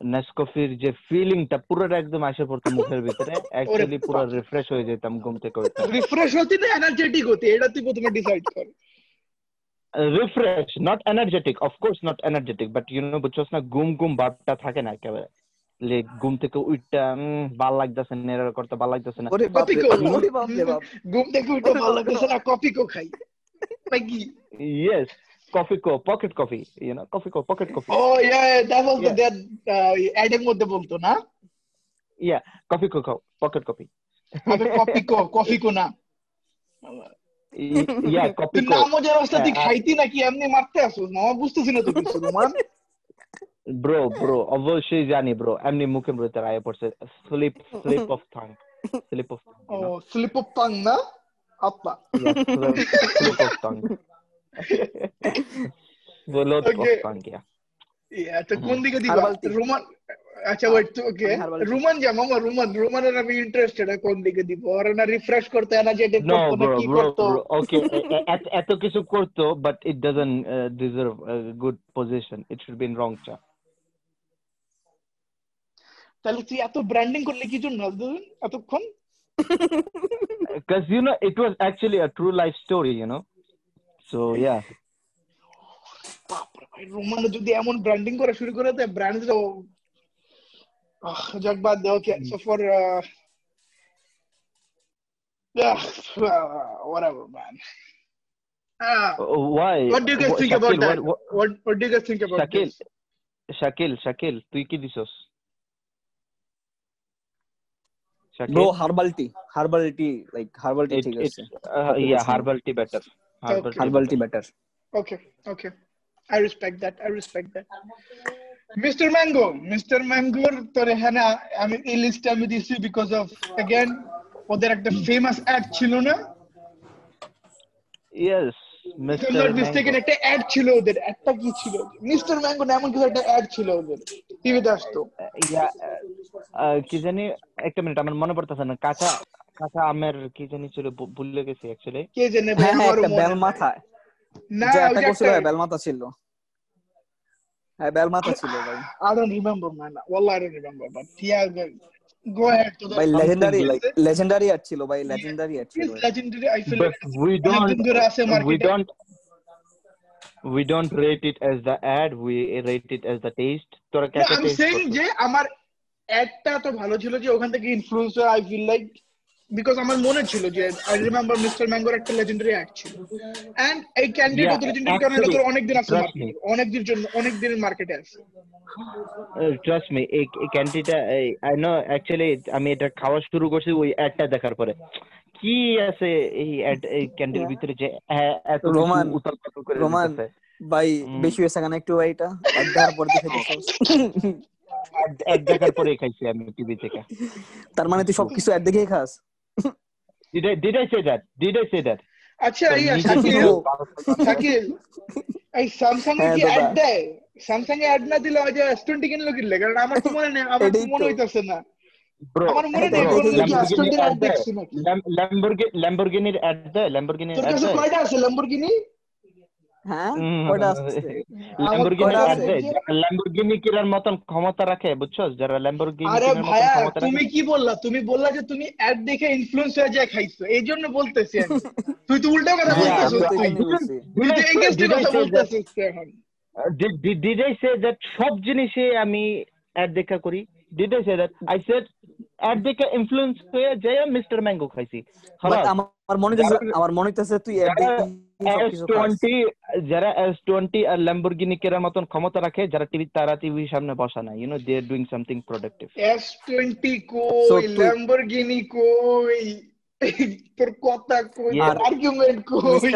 নেসকফির যে ফিলিংটা পুরোটা একদম আসে পড়তো মুখের ভিতরে। অ্যাকচুয়ালি পুরো রিফ্রেশ হয়ে যেতাম ঘুম থেকে উঠে। রিফ্রেশ হতে না এনার্জেটিক হতে এটা তুই প্রথমে ডিসাইড কর। Refresh not energetic of course not energetic but you know বুঝছস না ঘুম ঘুম ভাবটা থাকে না একেবারে। লে ঘুম থেকে উঠটা উম, ভালো লাগতেছে না করতে ভালো লাগতেছে না। কপি কো ঘুম থেকে উঠে ভালো লাগতেছে না কফি কো খাই। Yes Kopiko pocket coffee you know Kopiko pocket coffee oh yeah that was the Yeah. That অ্যাডের মধ্যে বলতো না কফি কো খাও পকেট কফি আবে কফি কো কফি কো না ইয়া কফি কো নাম মজার অবস্থা তুই খাইতি নাকি এমনি মারতে আসছিস মামা বুঝতেছি না তো কিছু রোমান ব্রো ব্রো অবশ্যই জানি ব্রো এমনি মুখের ভিতরে আয় পড়ছে slip slip of tongue slip of oh slip of tongue না আপা slip of tongue Slip of Okay. Tongue yeah yeah তো কোন দিকে দিবা হারবালতি। রোমান আচ্ছা ওয়েট ওকে আমি হারবালতি। রোমান যা মামা রোমান রোমানের আমি ইন্টারেস্টেড কোন দিকে দিব ওর না রিফ্রেশ করতে এনার্জেটিক No, করতে না bro, কি bro, করতো bro. Okay, এ- এ- এত কিছু করতো, but it doesn't uh, deserve a good position. It should be in wrong chair. তাহলে তুই এত ব্র্যান্ডিং করলে কি জন্য এতক্ষণ Because you know, it was actually a true life story, you know. So yeah, বাপরে ভাই রোমান যদি এমন ব্র্যান্ডিং করা শুরু করে দেয় ব্র্যান্ড তো আহ, যাক বাদ দে okay so for whatever man Ah, Uh, why? what do you guys Wha- think about Shakil, that what- what- what what do you guys think about Shakil, this Shakil, Shakil, তুই কি দিছস? Shakil, bro herbal tea herbal tea like herbal tea it, ঠিক it, আছে uh, yeah, herbal tea better. Herbal tea better. okay okay I respect that I respect that mister Mango mister ম্যাঙ্গোর তোর এখানে আমি এই লিস্টে আমি দিছি বিকজ অফ অ্যাগেন ওদের একটা ফেমাস অ্যাড ছিল না Yes, if I'm Mr. Mango. একটা অ্যাড ছিল ওদের অ্যাডটা কি ছিল মিস্টার ম্যাঙ্গো না এমন কিছু একটা অ্যাড ছিল ওদের টিভিতে আসতো Yeah, কি জানি একটা মিনিট আমার মনে পড়তেছে না কাঁচা কাঁচা আমের কি জানি ছিল ভুলে গেছি অ্যাকচুয়ালি কে জানে ভাই হ্যাঁ হ্যাঁ মনে বেল মাথা না একটা হ্যাঁ, বেল মাথা ছিল। হ্যাঁ বেল মাথা ছিল ভাই। I don't remember man. Wallah I don't remember but yeah go- go ahead to the ভাই লেজেন্ডারি লাইক লেজেন্ডারি অ্যাড ছিল ভাই লেজেন্ডারি অ্যাড ছিল It's ভাই। legendary I feel but like we don't rate it as the ad we rate it as the taste. তোরা কেটে I'm saying? যে আমার অ্যাডটা তো ভালো ছিল যে ওখান থেকে influence I feel like because আমার মনে ছিল যে আই রিমেম্বার মিস্টার ম্যাঙ্গোর একটা লেজেন্ডারি অ্যাড ছিল। এন্ড এই ক্যান্ডিডেট Yeah, লেজেন্ডারি কারণ এটা তো actually, অনেকদিন আছে me. অনেকদিন জন্য অনেকদিন মার্কেটে আছে। Uh, trust me এই ক্যান্ডিটা আই নো অ্যাকচুয়ালি আমি এটা খাওয়া শুরু করছি ওই অ্যাডটা দেখার পরে। কি আছে এই অ্যাড এই ক্যান্ডির ভিতরে যে হ্যাঁ, এত রোমান, উতাল পাতাল করে রোমান ভাই বেশি হয়েছে কেন একটু ভাই এটা? এক দেওয়ার পর দেখে ad দেখার পরে খাইছি আমি টিভি থেকে। তার মানে তুই সবকিছু অ্যাড দেখেই খাস? did I did I say that did I say that আচ্ছা তোর ইয়া নিজের শাকিল কিছু শাকিল এই স্যামসাং এ হ্যাঁ, কি দাদা। অ্যাড দেয় স্যামসাং এ অ্যাড না দিলে ওই যে S20 কিনলো কিনলে কারণ আমার তো মনে নেই আমার তো এটাই মনে তো। হইতাছে না bro আমার মনে এটা নেই দেখে কোনোদিন কি Lamborghini S20 এর অ্যাড ad দেয়? দেখছি নাকি Lam- Lamborghini Lamborghini ad দেয় Lamborghini তোর ad কাছে দেয় কয়টা আছে ল্যাম্বরগিনি হ্যাঁ? মতন ক্ষমতা রাখে বুঝছ যারা আরে ভাইয়া তুমি কি বললা? তুমি বললা যে তুমি অ্যাড দেখে ইনফ্লুয়েন্স হয়ে যায় খাইছো। এই জন্য বলতেছি তুই তো উল্টা কথা হ্যাঁ, বলতেছিস তুই। তুই তো এগেইনস্ট কথা বলতেছিস এখন did, did, did I say that সব জিনিসে আমি অ্যাড দেখা করি। I said অ্যাড দেখে ইনফ্লুয়েন্স হয়ে যায় মিস্টার ম্যাঙ্গো খাইছি। আমার মনে হইতেছে আমার মনে হইতেছে তুই অ্যাড যারা এস টোয়েন্টি যারা এস টোয়েন্টি আর ল্যাম্বরগিনি কেনার মতন ক্ষমতা রাখে যারা টিভি তারা টিভির সামনে বসা না you know they are doing something productive S twenty কই তুই- ল্যাম্বরগিনি কই তোর কথা কই আর্গুমেন্ট কই।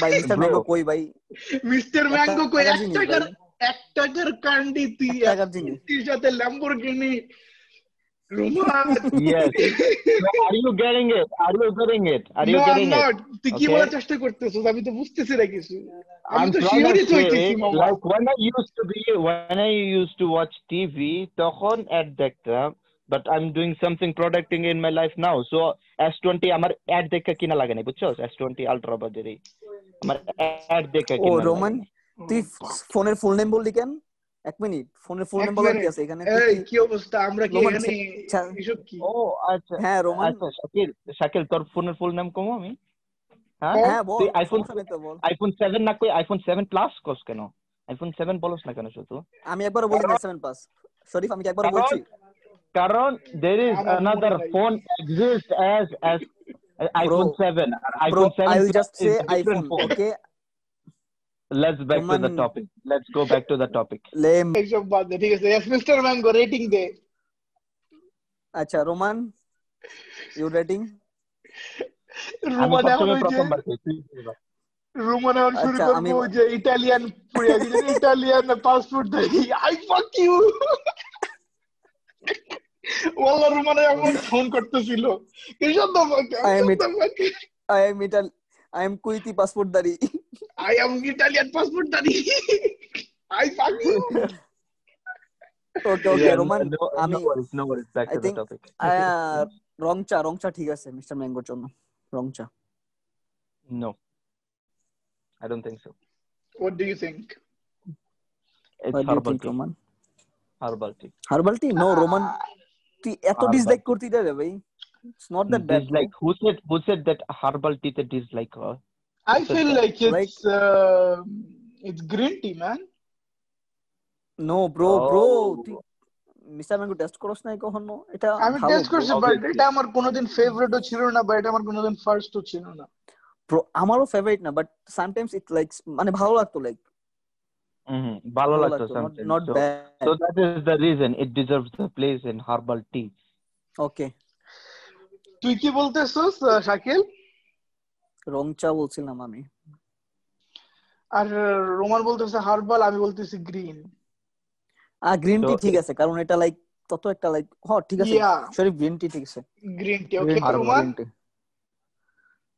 ভাই মিস্টার ম্যাঙ্গো কই ভাই? মিস্টার একটা ম্যাঙ্গো কই এক টাকার এক টাকার কান্ডি তুই এক জিনিস। তুই সাথে Lamborghini Yes. Are you getting it? Are you getting it? Are you No, I'm not. তুই কি বলার চেষ্টা করতেছিস আমি তো বুঝতেছি না কিছু আমি তো trying to হইতেছি like when I used to be, when I used to watch TV, তখন ad দেখতাম, but I'm doing something producting in my life now. So S20 আমার ad দেখে কিনা লাগে না, বুঝছ? S20 Ultra বাজারে আমার ad দেখে ও কিনা রোমান তুই ফোনের ফুল নেম বললি কেন এক মিনিট ফোনের ফুল এক নেম বলার কি আছে? এখানে এই কি- অবস্থা? আমরা কি এখানে এসব কি? ও আচ্ছা। হ্যাঁ রোমান আচ্ছা শাকিল শাকিল তোর ফোনের ফুল নাম কমো আমি? হ্যাঁ? হ্যাঁ বল আইফোন বল? আইফোন সেভেন না কই আইফোন সেভেন প্লাস কস কেন? আইফোন সেভেন বলস না কেন শুধু? আমি একবারও বলি না সেভেন পাস শরীফ আমি কি কারণ বলছি? কারণ another মনে নাই। phone exists as as iPhone 7 R bro 7 I will just say iPhone okay let's back to the Roman- topic let's go back to the topic lame এইসব বাদ দে ঠিক আছে ইয়েস মিস্টার ম্যাঙ্গো রেটিং দে আচ্ছা Roman you rating আমি রুমান এখন সবসময় ওই যে প্রথমবার কই, তুই বল। রুমান এখন শুরু আচ্ছা, করবো আমি- ওই যে ইটালিয়ান ইটালিয়ান পাসপোর্ট দেখি আই ফাক ইউ ওয়াল্লাহ রুমানে এমন ফোন করতেছিল এসব তো I am it- I am ইটাল I am কুইতি passport দারি I am Italian passport দাদি I fuck you okay okay Yeah, Roman no, আমি no worries no worries back I to the think- topic আহ, রংচা রংচা ঠিক আছে mister ম্যাঙ্গোর জন্য রংচা no I don't think so what do you think it's What do you herbal think, tea Roman herbal tea herbal tea no Roman তুই এত Herbal dislike tea. করতে রে ভাই It's not that bad dislike who said who said that herbal tea that dislike her I feel like it's Like- uh, it's green tea, man. No bro bro Oh. তুই mister mango taste করছ নাই কখনো এটা আমি ভালো test করছি but obviously. এটা আমার কোনোদিন ফেভারিটও ছিল না বা এটা আমার কোনোদিন ফার্স্টও ছিল না ব্রো আমারও ফেভারিট না বাট সামটাইমস ইট লাইক মানে ভালো লাগতো লাইক Mhm, ভালো লাগতো sometimes. Not So- bad So that is the reason it deserves the place in herbal tea. Okay তুই কি বলতেছিস শাকিল? রংচা বলছিলাম আমি। আর রোমান বলতেছে হার্বাল আমি বলতেছি গ্রিন। আ গ্রিন টি ঠিক আছে কারণ এটা লাইক তত একটা লাইক হ ঠিক আছে। সরি গ্রিন টি ঠিক আছে। Green tea okay Roman.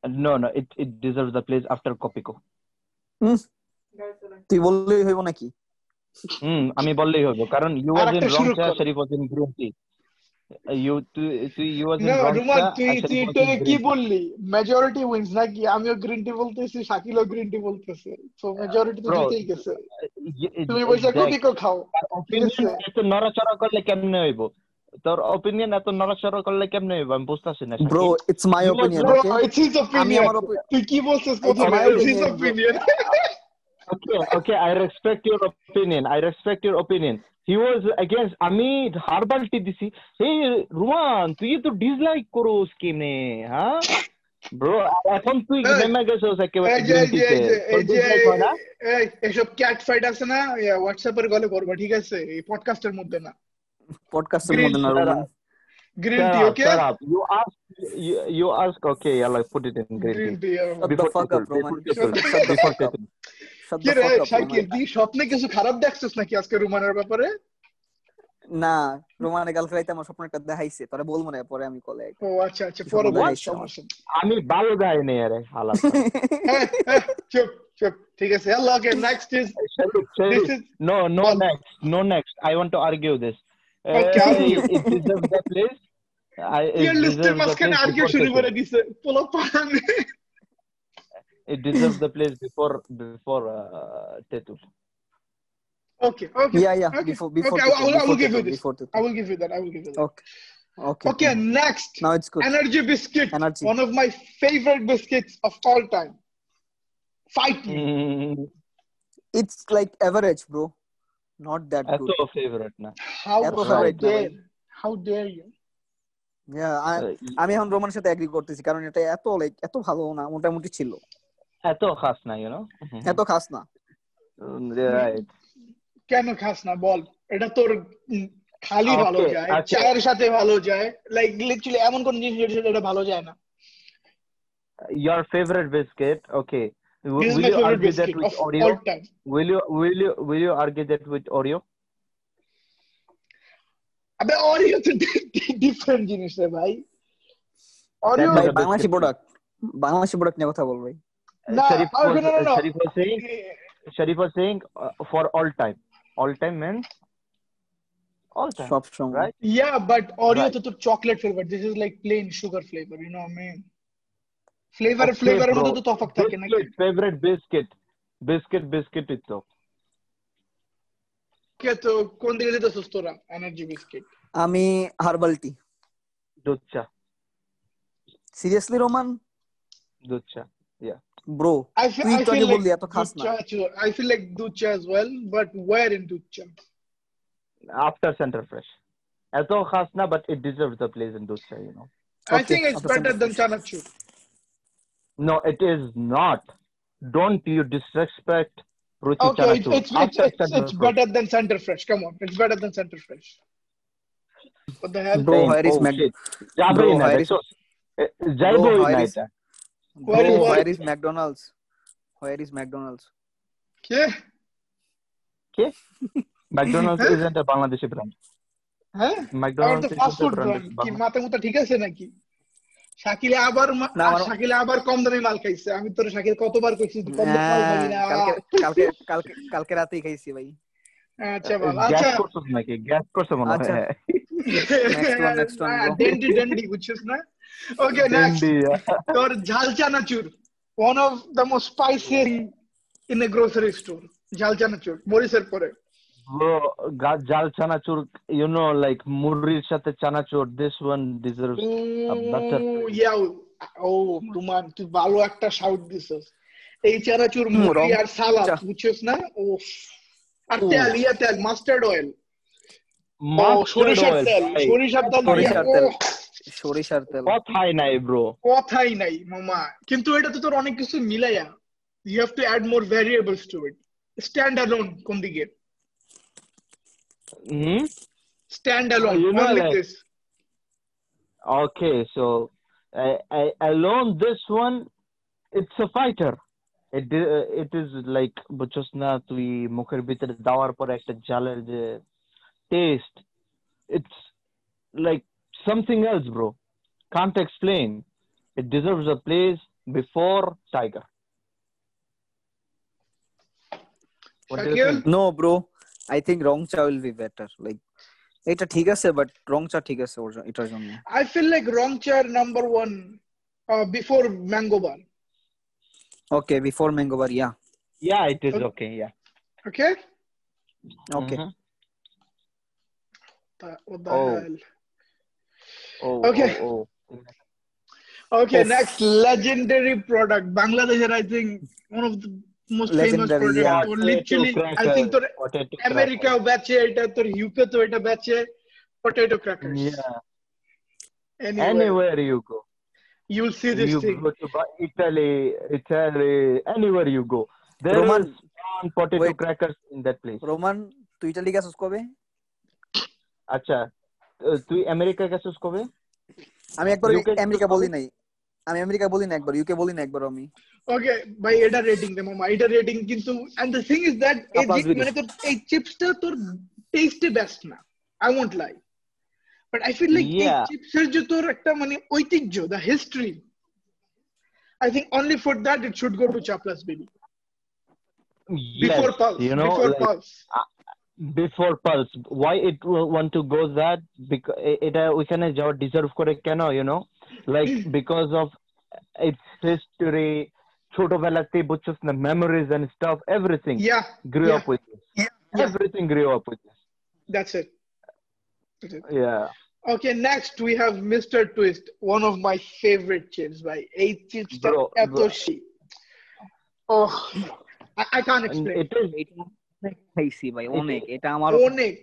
No, no, it, it deserves the place after Kopiko. তুই বললেই হইব নাকি? হুম আমি বললেই হবে কারণ you was in rong cha. Sharif was in green tea you তুই তুই ইউ ওয়াজ না রং তুই তুই কি বললি? মেজরিটি উইন্স নাকি? আমিও গ্রিন টি বলতেছি শাকিলও গ্রিন টি বলতেছে। তো মেজরিটি তো জিতেই গেছে। তুমি বসে কপিকো খাও। এত নড়াচড়া করলে কেমনে হইব? তোর অপিনিয়ন এত নড়াচড়া করলে কেমনে হইব? আমি বুঝতাছি না bro it's my opinion bro it's his opinion তুই কি বলছিস প্রথমে? my it's his opinion, bro. Opinion Okay, okay, I respect your opinion. I respect your opinion. He was against Amit herbal tea দিছি hey রুমান তুই তো dislike করোস কেমনে হ্যাঁ bro এখন তুই এই, নেমে গেছিস একেবারে এই যে এই যে এই যে এই যে dislike হয় না? এই এসব ক্যাট ফাইট আছে না হোয়াটসঅ্যাপের গলে করবা ঠিক আছে এই পডকাস্টের মধ্যে না পডকাস্টের Green মধ্যে না shut Roman up. Green Shut tea up, okay shut up. You ask, you, you ask, okay, yeah, like put it in green green tea. Tea Shut the Before fuck up, Tetul, Roman. before Shakil তুই স্বপ্নে কিছু খারাপ দেখছিস নাকি আজকে রুমানের ব্যাপারে? না রোমানে রাইতে আমার স্বপ্ন একটা দেখাইছে তোরা বলব না পরে আমি কলে ও আচ্ছা আচ্ছা পরে আমি ভালো গাই নেই আরে হ্যাঁ, চুপ চুপ ঠিক আছে। Hello okay next is Sharif, this Sharif, is no, no Well- next, no next. I want to argue this. Okay, Uh, argue. it deserves the place. I, it tier লিস্টের deserves the মাঝখানে place আর কেউ before শুরু করে দিছে পোলা পান It deserves the place before before uh, Tetul. Okay okay Yeah, yeah, Okay, before before okay, I will- I will- I will before give you Tetul, this. before Tetul. I will give you that. I will give you that. Okay. Okay. Okay, next. Now it's good. Energy biscuit. Energy. One of my favorite biscuits of all time. Fight me. Mm, It's like average, bro. Not that এত good. favorite না How, এত how favorite না dare? How dare you? Yeah, I, Uh, আমি এখন রোমানের সাথে agri করতেছি কারণ এটা এত লাইক এত ভালো না মোটামুটি ছিল এত খাস না ইউ এত খাস না। রাইট কেন খাস না বল। এটা তোর খালি ভালো সাথে ভালো যায় লাইক এমন কোন জিনিস এটা ভালো যায় না। Your favourite biscuit okay will will you with Oreo আবে ডিফারেন্ট জিনিস রে ভাই। Oreo Bangladeshi product Bangladeshi product নিয়ে কথা বল ভাই। না Sharif R was, no, no, no. Sharif was saying Sharif was saying uh, for all time all time means all time সব সময় right Yeah, but Oreo Right. to the chocolate flavor. This is like plain sugar flavor. You know what I mean? Flavor, Okay, flavor এর bro. মধ্যে তো তফাৎ থাকে নাকি? biscuit favorite biscuit biscuit biscuit ইতো ওকে তো কোন দিকে দিতেছিস তোরা এনার্জি বিস্কিট আমি হার্বাল টি দুধ চা সিরিয়াসলি রোমান দুধ চা bro. I feel, I feel like लिया तो खास I feel like Ducha as well, but where in Ducha? After Center Fresh. As though खास but it deserves a place in Ducha, you know. Okay. I think it's After better than chanachu No, it is not. Don't you disrespect Ruchi okay, chanachu It's, it's, it's, it's, it's better than Center Fresh. Come on, it's better than Center Fresh. What the hell? Bro, Harris oh, Jabri bro, bro Harris. Jabri Harris. United. Where Bro, is where is McDonald's? Where is McDonald's? Yeah. McDonald's হ্যাঁ? isn't Bangladeshi brand. হ্যাঁ? McDonald's fast food brand কি মাথা মুথা ঠিক আছে নাকি? শাকিলে আবার শাকিলে আবার কম দামে মাল খাইছে। আমি তোর শাকিল কতবার কইছি কম দামে মাল খাবি না। কালকে কালকে কালকে রাতেই খাইছি ভাই। আচ্ছা বল। গ্যাস আচ্ছা। করছস নাকি? গ্যাস করছ মনে হয়। one, next one, bro. ডেন্ডি ডেন্ডি বুঝছিস না? ওকে নেক্সট Trendy, তোর ঝাল chanachur one of the most spicy in a grocery store ঝাল চানাচুর মরিসের পরে bro গা- জাল চানাচুর you know like মুররির সাথে চানাচুর this one deserves a better ইয়া ও রুমান তুই ভালো একটা শাউট দিছস। এই চানাচুর মুড়ি আর সালাদ বুঝছিস না? ও আর। তেল ইয়া তেল মাস্টার্ড অয়েল। সরিষার তেল সরিষার তেল সরিষার তেল। ওহ, সরিষার তেল কথাই নাই ব্রো কথাই নাই মামা কিন্তু এটা তো তোর অনেক কিছু মিলাইয়া you have to add more variables to it stand alone কোন দিকে hmm stand alone You know, only like- this Okay, so I, I, alone this one, it's a fighter. It di- uh, it is like বুঝছস না তুই মুখের ভিতরে দেওয়ার পরে একটা জালের যে taste, it's like something else, bro. Can't explain. It deserves a place before Tiger. What do you Shakil think? No bro I think রং চা উইল বি বেটার লাইক এটা ঠিক আছে বাট রং চা ঠিক আছে ওর জ- এটার জন্য I feel like wrong chair number one uh, before mango bar. Okay before mango bar yeah Yeah, it is okay. Yeah. Okay? Okay Mhm. Uh, what the Oh. hell? Oh, Okay. oh, oh. Okay, Oof. next legendary product. Bangladesh, I think one of the most famous Legendary, product. yeah. Or literally, I think তোর Potato America বেচে এটা তোর UK তো এটা বেচে potato crackers Yeah. anywhere, Anywhere you go. you'll see this you thing go to Ba- Italy, Italy, anywhere you go. There Roman, is one potato wait. crackers in that place. Roman তুই Italy গেছিস কবে আচ্ছা আহ, তুই America গেছিস কবে? আমি একবার America বলি নাই। আমি আমেরিকা বলি না একবার ইউকে বলি না একবার আমি। ওকে ভাই এটা রেটিং দে মামা এটা রেটিং কিন্তু and the thing is that এই মানে তোর এই চিপসটা তোর টেস্টে বেস্ট না I won't lie but I feel like এই. চিপসের যে তোর একটা মানে ঐতিহ্য the history I think only for that it should go to চাপলাস baby before Pulse you know, Before like, Pulse before Pulse. Why it will want to go that? Because এটা ওইখানে যাওয়া ডিজার্ভ করে কেন you know like because of its history ছোটবেলাতে বুঝছস না memories and stuff everything yeah grew yeah, up with this. yeah. everything grew up with this. That's it That's it. yeah Okay, next we have Mr. Twist, one of my favorite chips by eight chips. Bro, bro. Etoshi. Oh, I, I can't explain. it is এটা অনেক খাইছি ভাই অনেক এটা আমার Onik,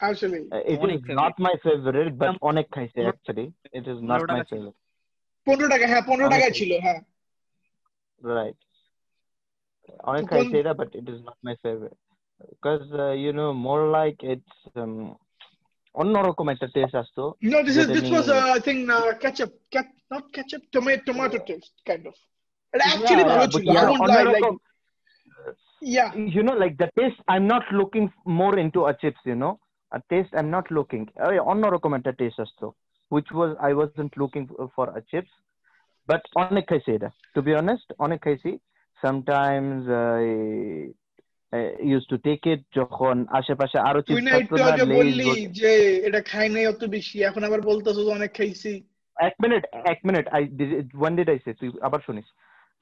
actually. Uh, It অনেক is favorite. not my favorite, but অনেক খাইছে actually. It is not পনেরো my টাকা ছিল। favorite. পনেরো টাকা হ্যাঁ পনেরো অনেক টাকায় খাইছে। ছিল হ্যাঁ Right. অনেক তো খাইছে কোন- এটা, but it is not my favorite. Because, uh, you know, more like it's um, অন্যরকম একটা টেস্ট আসতো No, this is যেটা this was নিয়ে- uh, I think uh, ketchup, cat, not ketchup, tomato, tomato taste kind of. It actually Yeah, ভালো but ছিল. I yeah, won't lie, like অন্যরকম yeah. you know like the taste i'm not looking more into a chips you know a taste i'm not looking ওই অন্যরকম একটা taste আসতো which was i wasn't looking for a chips but অনেক খাইছি এটা to be honest অনেক খাইছি sometimes i, I used to take it যখন আশেপাশে আরো তুই চিপস না থাকতো একটু না আগে Lay's বললি বল- যে এটা খাই নাই অত বেশি এখন আবার বলতেছো যে অনেক খাইছি এক মিনিট এক minute I one did I say তুই আবার শুনিস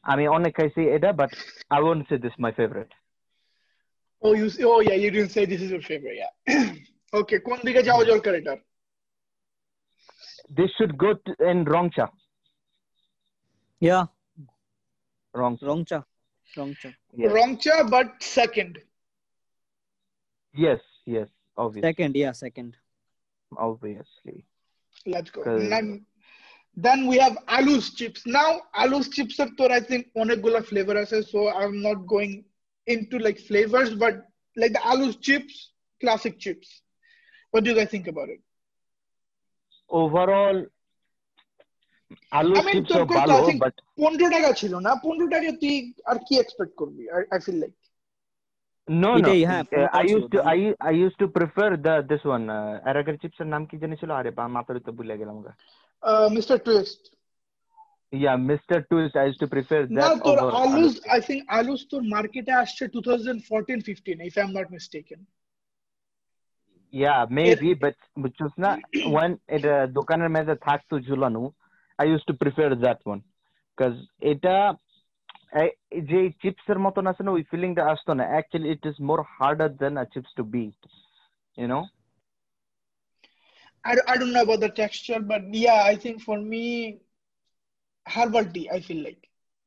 আমি অনেক খাইছি এটা but I won't say this my favourite Oh, you oh yeah, you didn't say this is your favorite. Yeah. okay, কোন দিকে যাওয়া দরকার এটার? This should go to, in Rongcha. Yeah Rong. রংচা রংচা Yes. Rongcha, but second. Yes. Yes. Obviously. Second yeah second Obviously. Let's go. Correct. Then, then we have Alu's chips. Now, Alu's chips are তোর I think অনেকগুলা flavor আছে, so I'm not going into like flavors, but like the Alu's chips, classic chips. What do you guys think about it? Overall, আলু I mean, chips তোর কত, ভালো I think but পনেরো টাকা ছিল না পনেরো টাকা তুই আর কি এক্সপেক্ট করবি I feel like no no এটাই, হ্যাঁ, পুরো আই ছিল, ইউজ টু ভালো। I I use to prefer the this one অ্যারাগার chips এর নাম কি জানি ছিল আরে বা মাথার তো ভুলে গেলাম গা uh, Mr. Twist. Yeah mister twist I use to prefer না দ্যাট তোর ওভার আলুস আই থিঙ্ক আলুস তোর মার্কেটে আসছে 2014 15 if i'm not mistaken Yeah, maybe, but বুঝছস না when এটা দোকানের মেঝে থাকতো ঝুলানো I used to prefer that one because এটা এই যে চিপস এর মতন আছে না ওই ফিলিংটা আসতো না actually it is more harder than a chips to beat you know I, I don't know about the texture but yeah i think for me herbal tea i feel like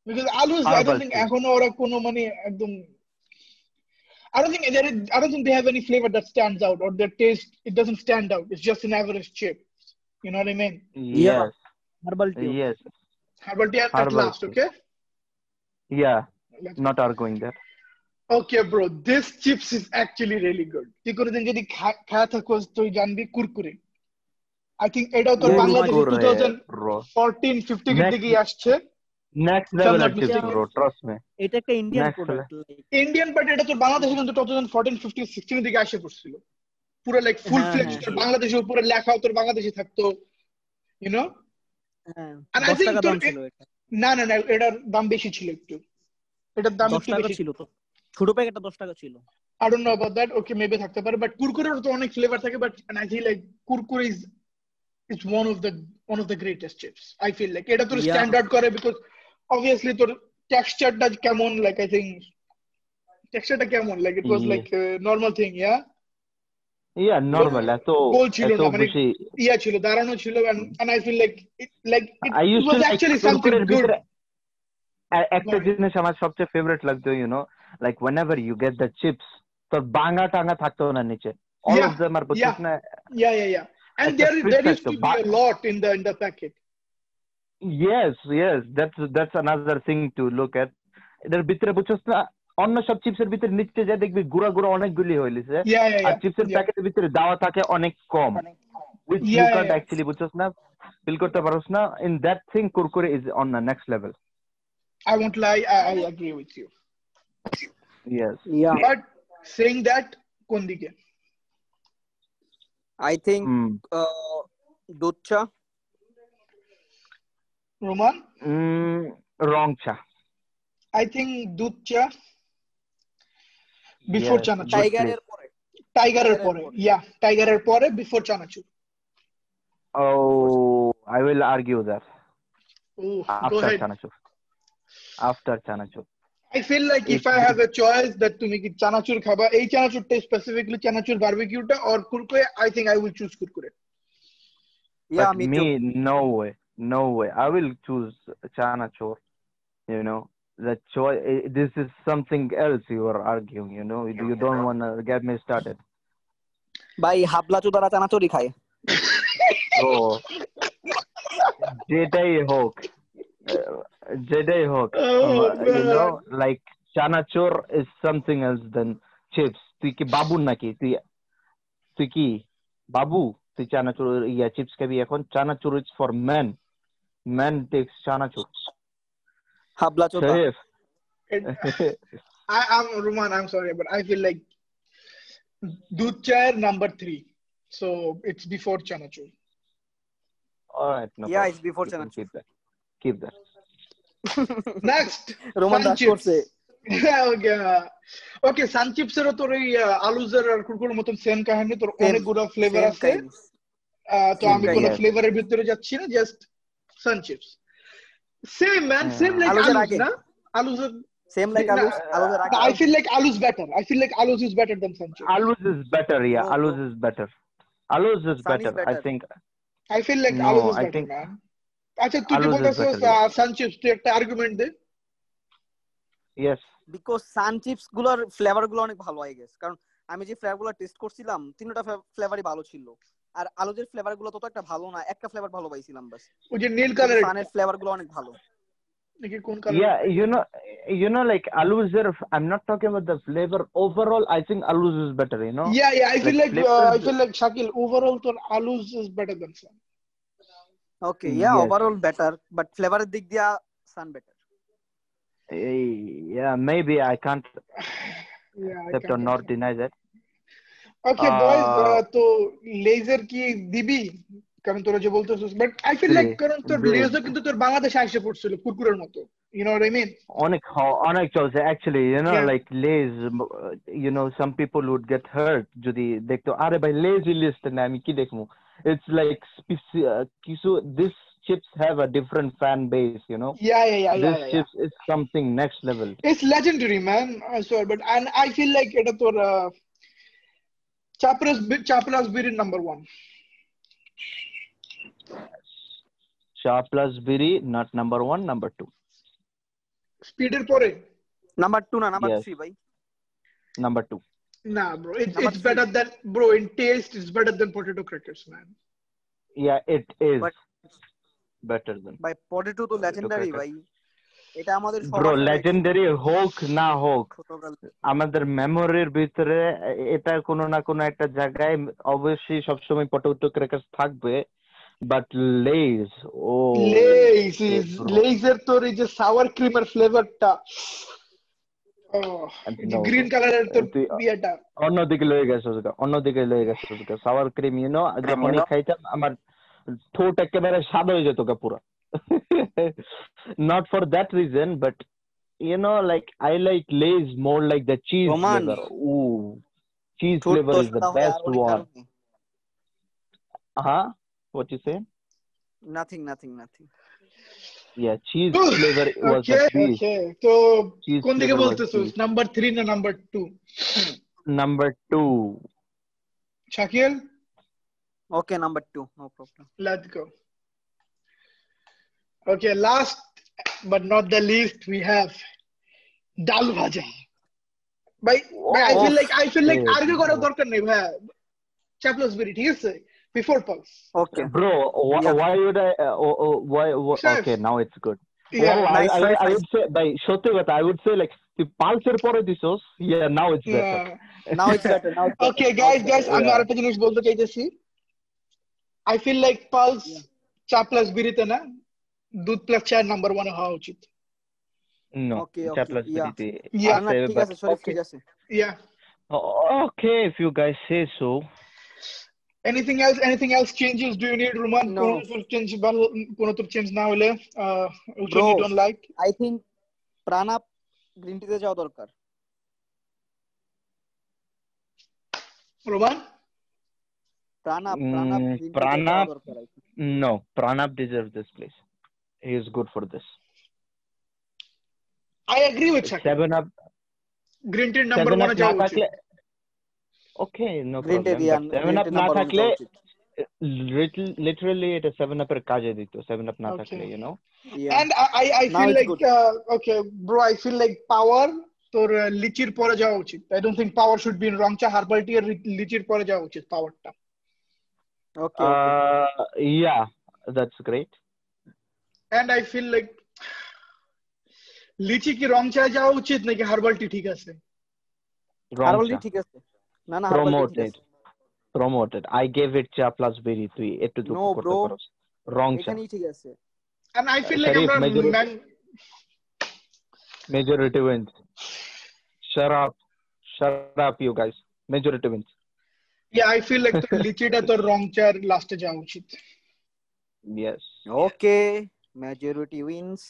because alus i Herbal don't think tea. এখনো ওরা কোনো মানে একদম I don't think there is, I don't think they have any flavor that stands out or their taste it doesn't stand out. It's just an average chip. You know what I mean? Yeah. yes herbal tea yes Herbal tea at, at Herbal last, tea. okay? yeah Let's not arguing that Okay, bro. This chips is actually really good. তুই কোনোদিন যদি খা- খায়া থাকোস তুই জানবি Kurkure I think এটাও তোর বাংলাদেশে two Kurkure, thousand bro fourteen fifteen এর দিকেই আসছে। এটা একটা Indian Next product Indian but এটা তোর বাংলাদেশে কিন্তু এর দিকে আসে পড়ছিল। পুরো লাইক ফুল হ্যাঁ, ফ্লেজ হ্যাঁ। তোর বাংলাদেশে উপরে লেখাও তোর বাংলাদেশে থাকতো ইউ নো হ্যাঁ। তোর- না না না এটার দাম বেশি ছিল একটু। এটার দাম একটু বেশি। ছিল তো। ছোট প্যাকেটটা টাকা ছিল. Okay, maybe থাকতে পারে but কুরকুরের তো অনেক ফ্লেভার থাকে Kurkure is is one of the one of the greatest chips. I feel like এটা তোর Yeah. স্ট্যান্ডার্ড করে because obviously তোর টেক্সচারটা কেমন like I think টেক্সচারটা কেমন like it was Yeah. like a normal thing yeah yeah normal এত গোল ছিল এত না, মানে বেশি ইয়া ছিল দাঁড়ানো ছিল and and I feel like it like it, I it used was to like actually something কুরকুরের good. ভিতরে এ- একটা Right. জিনিস আমার সবচেয়ে ফেভারিট লাগতো you know like whenever you get the chips তোর বাঙা টাঙা থাকতো না নিচে all Yeah, of them are বুঝছিস yeah. না Yeah, yeah, yeah. And It's a there is fruit there used to factor, be a but- lot in the in the packet. yes yes that's that's another thing to look at এটার ভিতরে বুঝছিস না অন্য সব চিপসের ভিতরে নিচে যা দেখবি গুড়া গুড়া অনেকগুলি হইলিছে Yeah, yeah, আর yeah. চিপসের yeah. প্যাকেটের ভিতরে দেওয়া থাকে অনেক কম which you Yeah, can't yeah. actually বুঝছিস না ফিল করতে পারছ না in that thing Kurkure is on the next level I won't lie, I, I agree with you. yes yeah But saying that, কোন দিকে? I think mm. দুধ চা Roman? Mm, wrong cha I think দুধ চা before Yes, চানাচুর good টাইগারের পরে টাইগারের পরে। ইয়া টাইগারের পরে before chanachur Oh, I will argue that Oh, go after ahead. Chanachur. After Chanachur. I feel like if It- I have a choice that তুমি কি চানাচুর খাবা এই চানাচুরটা specifically chanachur বারবিকিউটা or Kurkure I think I will choose Kurkure yeah but me me, no way, no way. I will choose Chanachur. You know, the choice. This is something else you are arguing. You know, you don't want to get me started. ভাই হাবলা চোদারা চানাচুরি খায় So, যেটাই হোক, uh, যেটাই হোক, Oh, um, you man. know, like Chanachur is something else than chips. তুই কি বাবু নাকি? তুই তুই কি বাবু? তুই চানাচুর ইয়া চিপস খাবি এখন chanachur is for men men text চানাচুর হাবলা চোদা Sharif It- I am Roman I'm sorry but I feel like দুধ চায়ের number 3 so it's before chanachur alright no Yeah, problem. it's before You can chanachur. keep that keep that next Roman Sun Das chips. করছে ওকে ওকে সান চিপসেরও তোর ওই আহ, আলুজের আর কুরকুরের মতন same কাহিনী তোর Same, অনেকগুলো flavour Same আছে kind. আহ, তো Same আমি kind, কোনো yeah. ফ্লেভারের ভিতরে যাচ্ছি না just sun chips same man Yeah. Same like আলুজের আলুজ আগে। না আলুজের সেম লাইক আলুস আলুদের আগে I feel like Alus better. I feel like Alus is better than Sanchez. Alus is better. Yeah, No, Alus no. is better. Alus is Sun is better. I better. think. I feel like No, Alus is I better, think- man. আচ্ছা তুমি বলতেছো Sun chips তুই একটা argument দে। Yes because সানচিপসগুলোর ফ্লেভারগুলো অনেক ভালো আই গেস কারণ আমি যে ফ্লেভারগুলো টেস্ট করছিলাম তিনটা ফ্লেভারই ভালো ছিল। আর আলোজের ফ্লেভারগুলো তত একটা ভালো না একটা ফ্লেভার ভালো পাইছিলাম বাস ওই যে নীল কালারের মানে ফ্লেভারগুলো অনেক ভালো। Alooz better Okay yeah Yes. Overall better but ফ্লেভারের দিক দিয়া sun better Eh, Yeah, maybe I can't Yeah, I accept or can't not accept. deny that. Okay, boys, Uh, uh, তো লেজার কি দিবি কারণ তোরা যে বলতেছিস বাট আই ফিল লাইক জি, কারণ তোর জি। লেজার কিন্তু তোর বাংলাদেশে এসে পড়ছিল কুরকুরের মতো you know what I mean অনেক হ- অনেক চলছে actually you know Yeah. like Lays uh, you know some people would get hurt যদি দেখতো আরে ভাই Lays লিস্ট না আমি কি দেখবো it's like uh, so this chips have a different fan base, you know. Yeah, yeah, yeah. This yeah, yeah, chips yeah. is something next level. It's legendary, man. I swear, but and I feel like it is uh, Chapra's Chapra's Biri number one. Chapla's Biri, not number one, number two. Speeder Pore. Number two, na number yes. three, bhai. Number two. না bro it, it's three. better than bro in taste it's better than potato crackers man yeah it is But- better than potato তো legendary crackers. ভাই এটা আমাদের favorite legendary হোক না হোক আমাদের মেমোরির ভিতরে এটা কোনো না কোনো একটা জায়গায় অবশ্যই সবসময় পটেটো ক্র্যাকার্স থাকবে বাট লেজ ও ইজ bro. লেসের তোর এই যে সাওয়ার ক্রিমের ফ্লেভারটা No, গ্রিন কালারের তোর তুই- ইয়েটা অন্যদিকে লয়ে গেছে ওটা অন্যদিকে লয়ে গেছে ওটা সাওয়ার ক্রিম ইউ নো যখনই খাইতাম আমার ঠোঁট একেবারে সাদা হয়ে যেত গা পুরো not for that reason but you know like I like Lay's more like the cheese Roman. Flavour O cheese ঠোঁট ফ্লেভার তো ইজ দ্য সাদা হয় আর বেস্ট অনেক ওয়ান কারণে। হ্যাঁ what you say Nothing, nothing, nothing. Yeah, cheese flavor was okay the beast. ওকে তো Cheese কোন দিকে flavor was বলতেছিস beast. নাম্বার থ্রি না number two Number two. Shakil Okay, number two, no problem. Let's go. Okay, last but not the least, we have dal bhaja. By, by I feel Oh, like I feel like shit, argue করার bro. দরকার নেই ভাই চ্যাপলাস বেরি ঠিক আছে Before pulse Okay. Bro, wh- Yeah. why would I? Uh, oh, oh, why? wh- Chef. okay, now it's good. Yeah, well, I, nice, I, nice, I nice. would say, by সত্যি কথা, I would say like, তুই পালসের পরে দিছস, yeah, now it's better. yeah. Now it's better. Now it's better. Okay, now guys, it's guys, better. আমি Yeah. আরেকটা জিনিস বলতে চাইতেছি I feel like পালস চ্যাপলাস বিরিতে না দুধ প্লাস চায়ের নাম্বার ওয়ানে হওয়া উচিত No, Okay, okay, Chaplas yeah. বিরিতে, Yeah. না, না, আছে, ঠিক but- আছে, শরীফ, okay. ঠিক আছে। Yeah. Okay, if you guys say so. Anything else? Anything else changes? Do you need Roman? No. কোনো তোর change ভালো কোনো তোর change না হলে uh, which one Bro. you don't like? I think প্রাণাপ green টিতে যাওয়া দরকার Roman? প্রাণাপ Mm, প্রাণাপ গ্রিন টিতে Pranab? যাওয়া দরকার I think. No, Pranab deserves this place. He is good for this. I agree with Shakil. Seven up, Green tea number seven one up যাওয়া না উচিত। থাকলে okay, no green tea problem. দিয়া But seven green up tea না number থাকলে যাওয়া উচিত Little, literally এটা সেভেন আপের কাজে দিত সেভেন আপ না Okay. থাকলে you know Yeah. And I, I, I Now feel it's like, good. uh, okay, bro, I feel like power তোর uh, লিচির পরে যাওয়া উচিত I don't think power should be in রং চা হার্বাল টি আর লিচির পরে যাওয়া উচিত পাওয়ারটা Okay, okay. uh, yeah that's great and I feel like লিচি কি রং চায় যাওয়া উচিত নাকি হার্বাল টি ঠিক আছে wrong হার্বাল টি cha. ঠিক আছে না না হার্বাল টি ঠিক promoted আছে promoted i gave it cha plus berry তুই একটু দুঃখ No, করতে bro. পারোস wrong cha এখানেই ঠিক আছে and I feel like Sharif, আমরা majority- man- majority wins shut up shut up you guys majority wins yeah I feel like তোর লিচিটা তোর রং চার লাস্টে যাওয়া উচিত yes Okay, majority wins.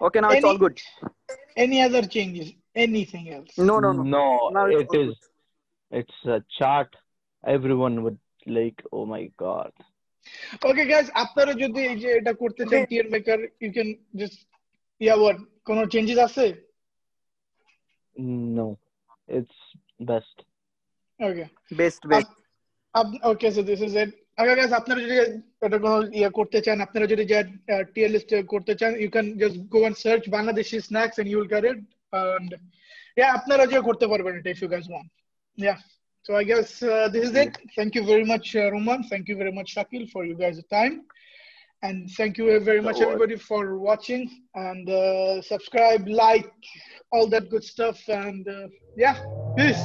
Okay, now it's Any- all good. any other changes anything else No, no, no. no Now it's it all is it's a chart everyone would like oh my god okay guys আপনারা যদি এই যে এটা করতে চান tier maker you can just yeah what কোনো changes আছে No, it's best. Okay best best okay so this is it আগে গাইস আপনারা যদি এটা কোনো ইয়ে করতে চান আপনারা যদি যা টিয়ার লিস্ট করতে চান you can just go and search Bangladeshi snacks and you will get it and ইয়া আপনারা যে করতে পারবেন এটা if you guys want yeah So I guess uh, this is it. Thank you very much, uh, Roman. Thank you very much, Shakil, for you guys' time. And thank you very much, No everybody, for watching. And uh, subscribe, like, all that good stuff. And uh, yeah, peace.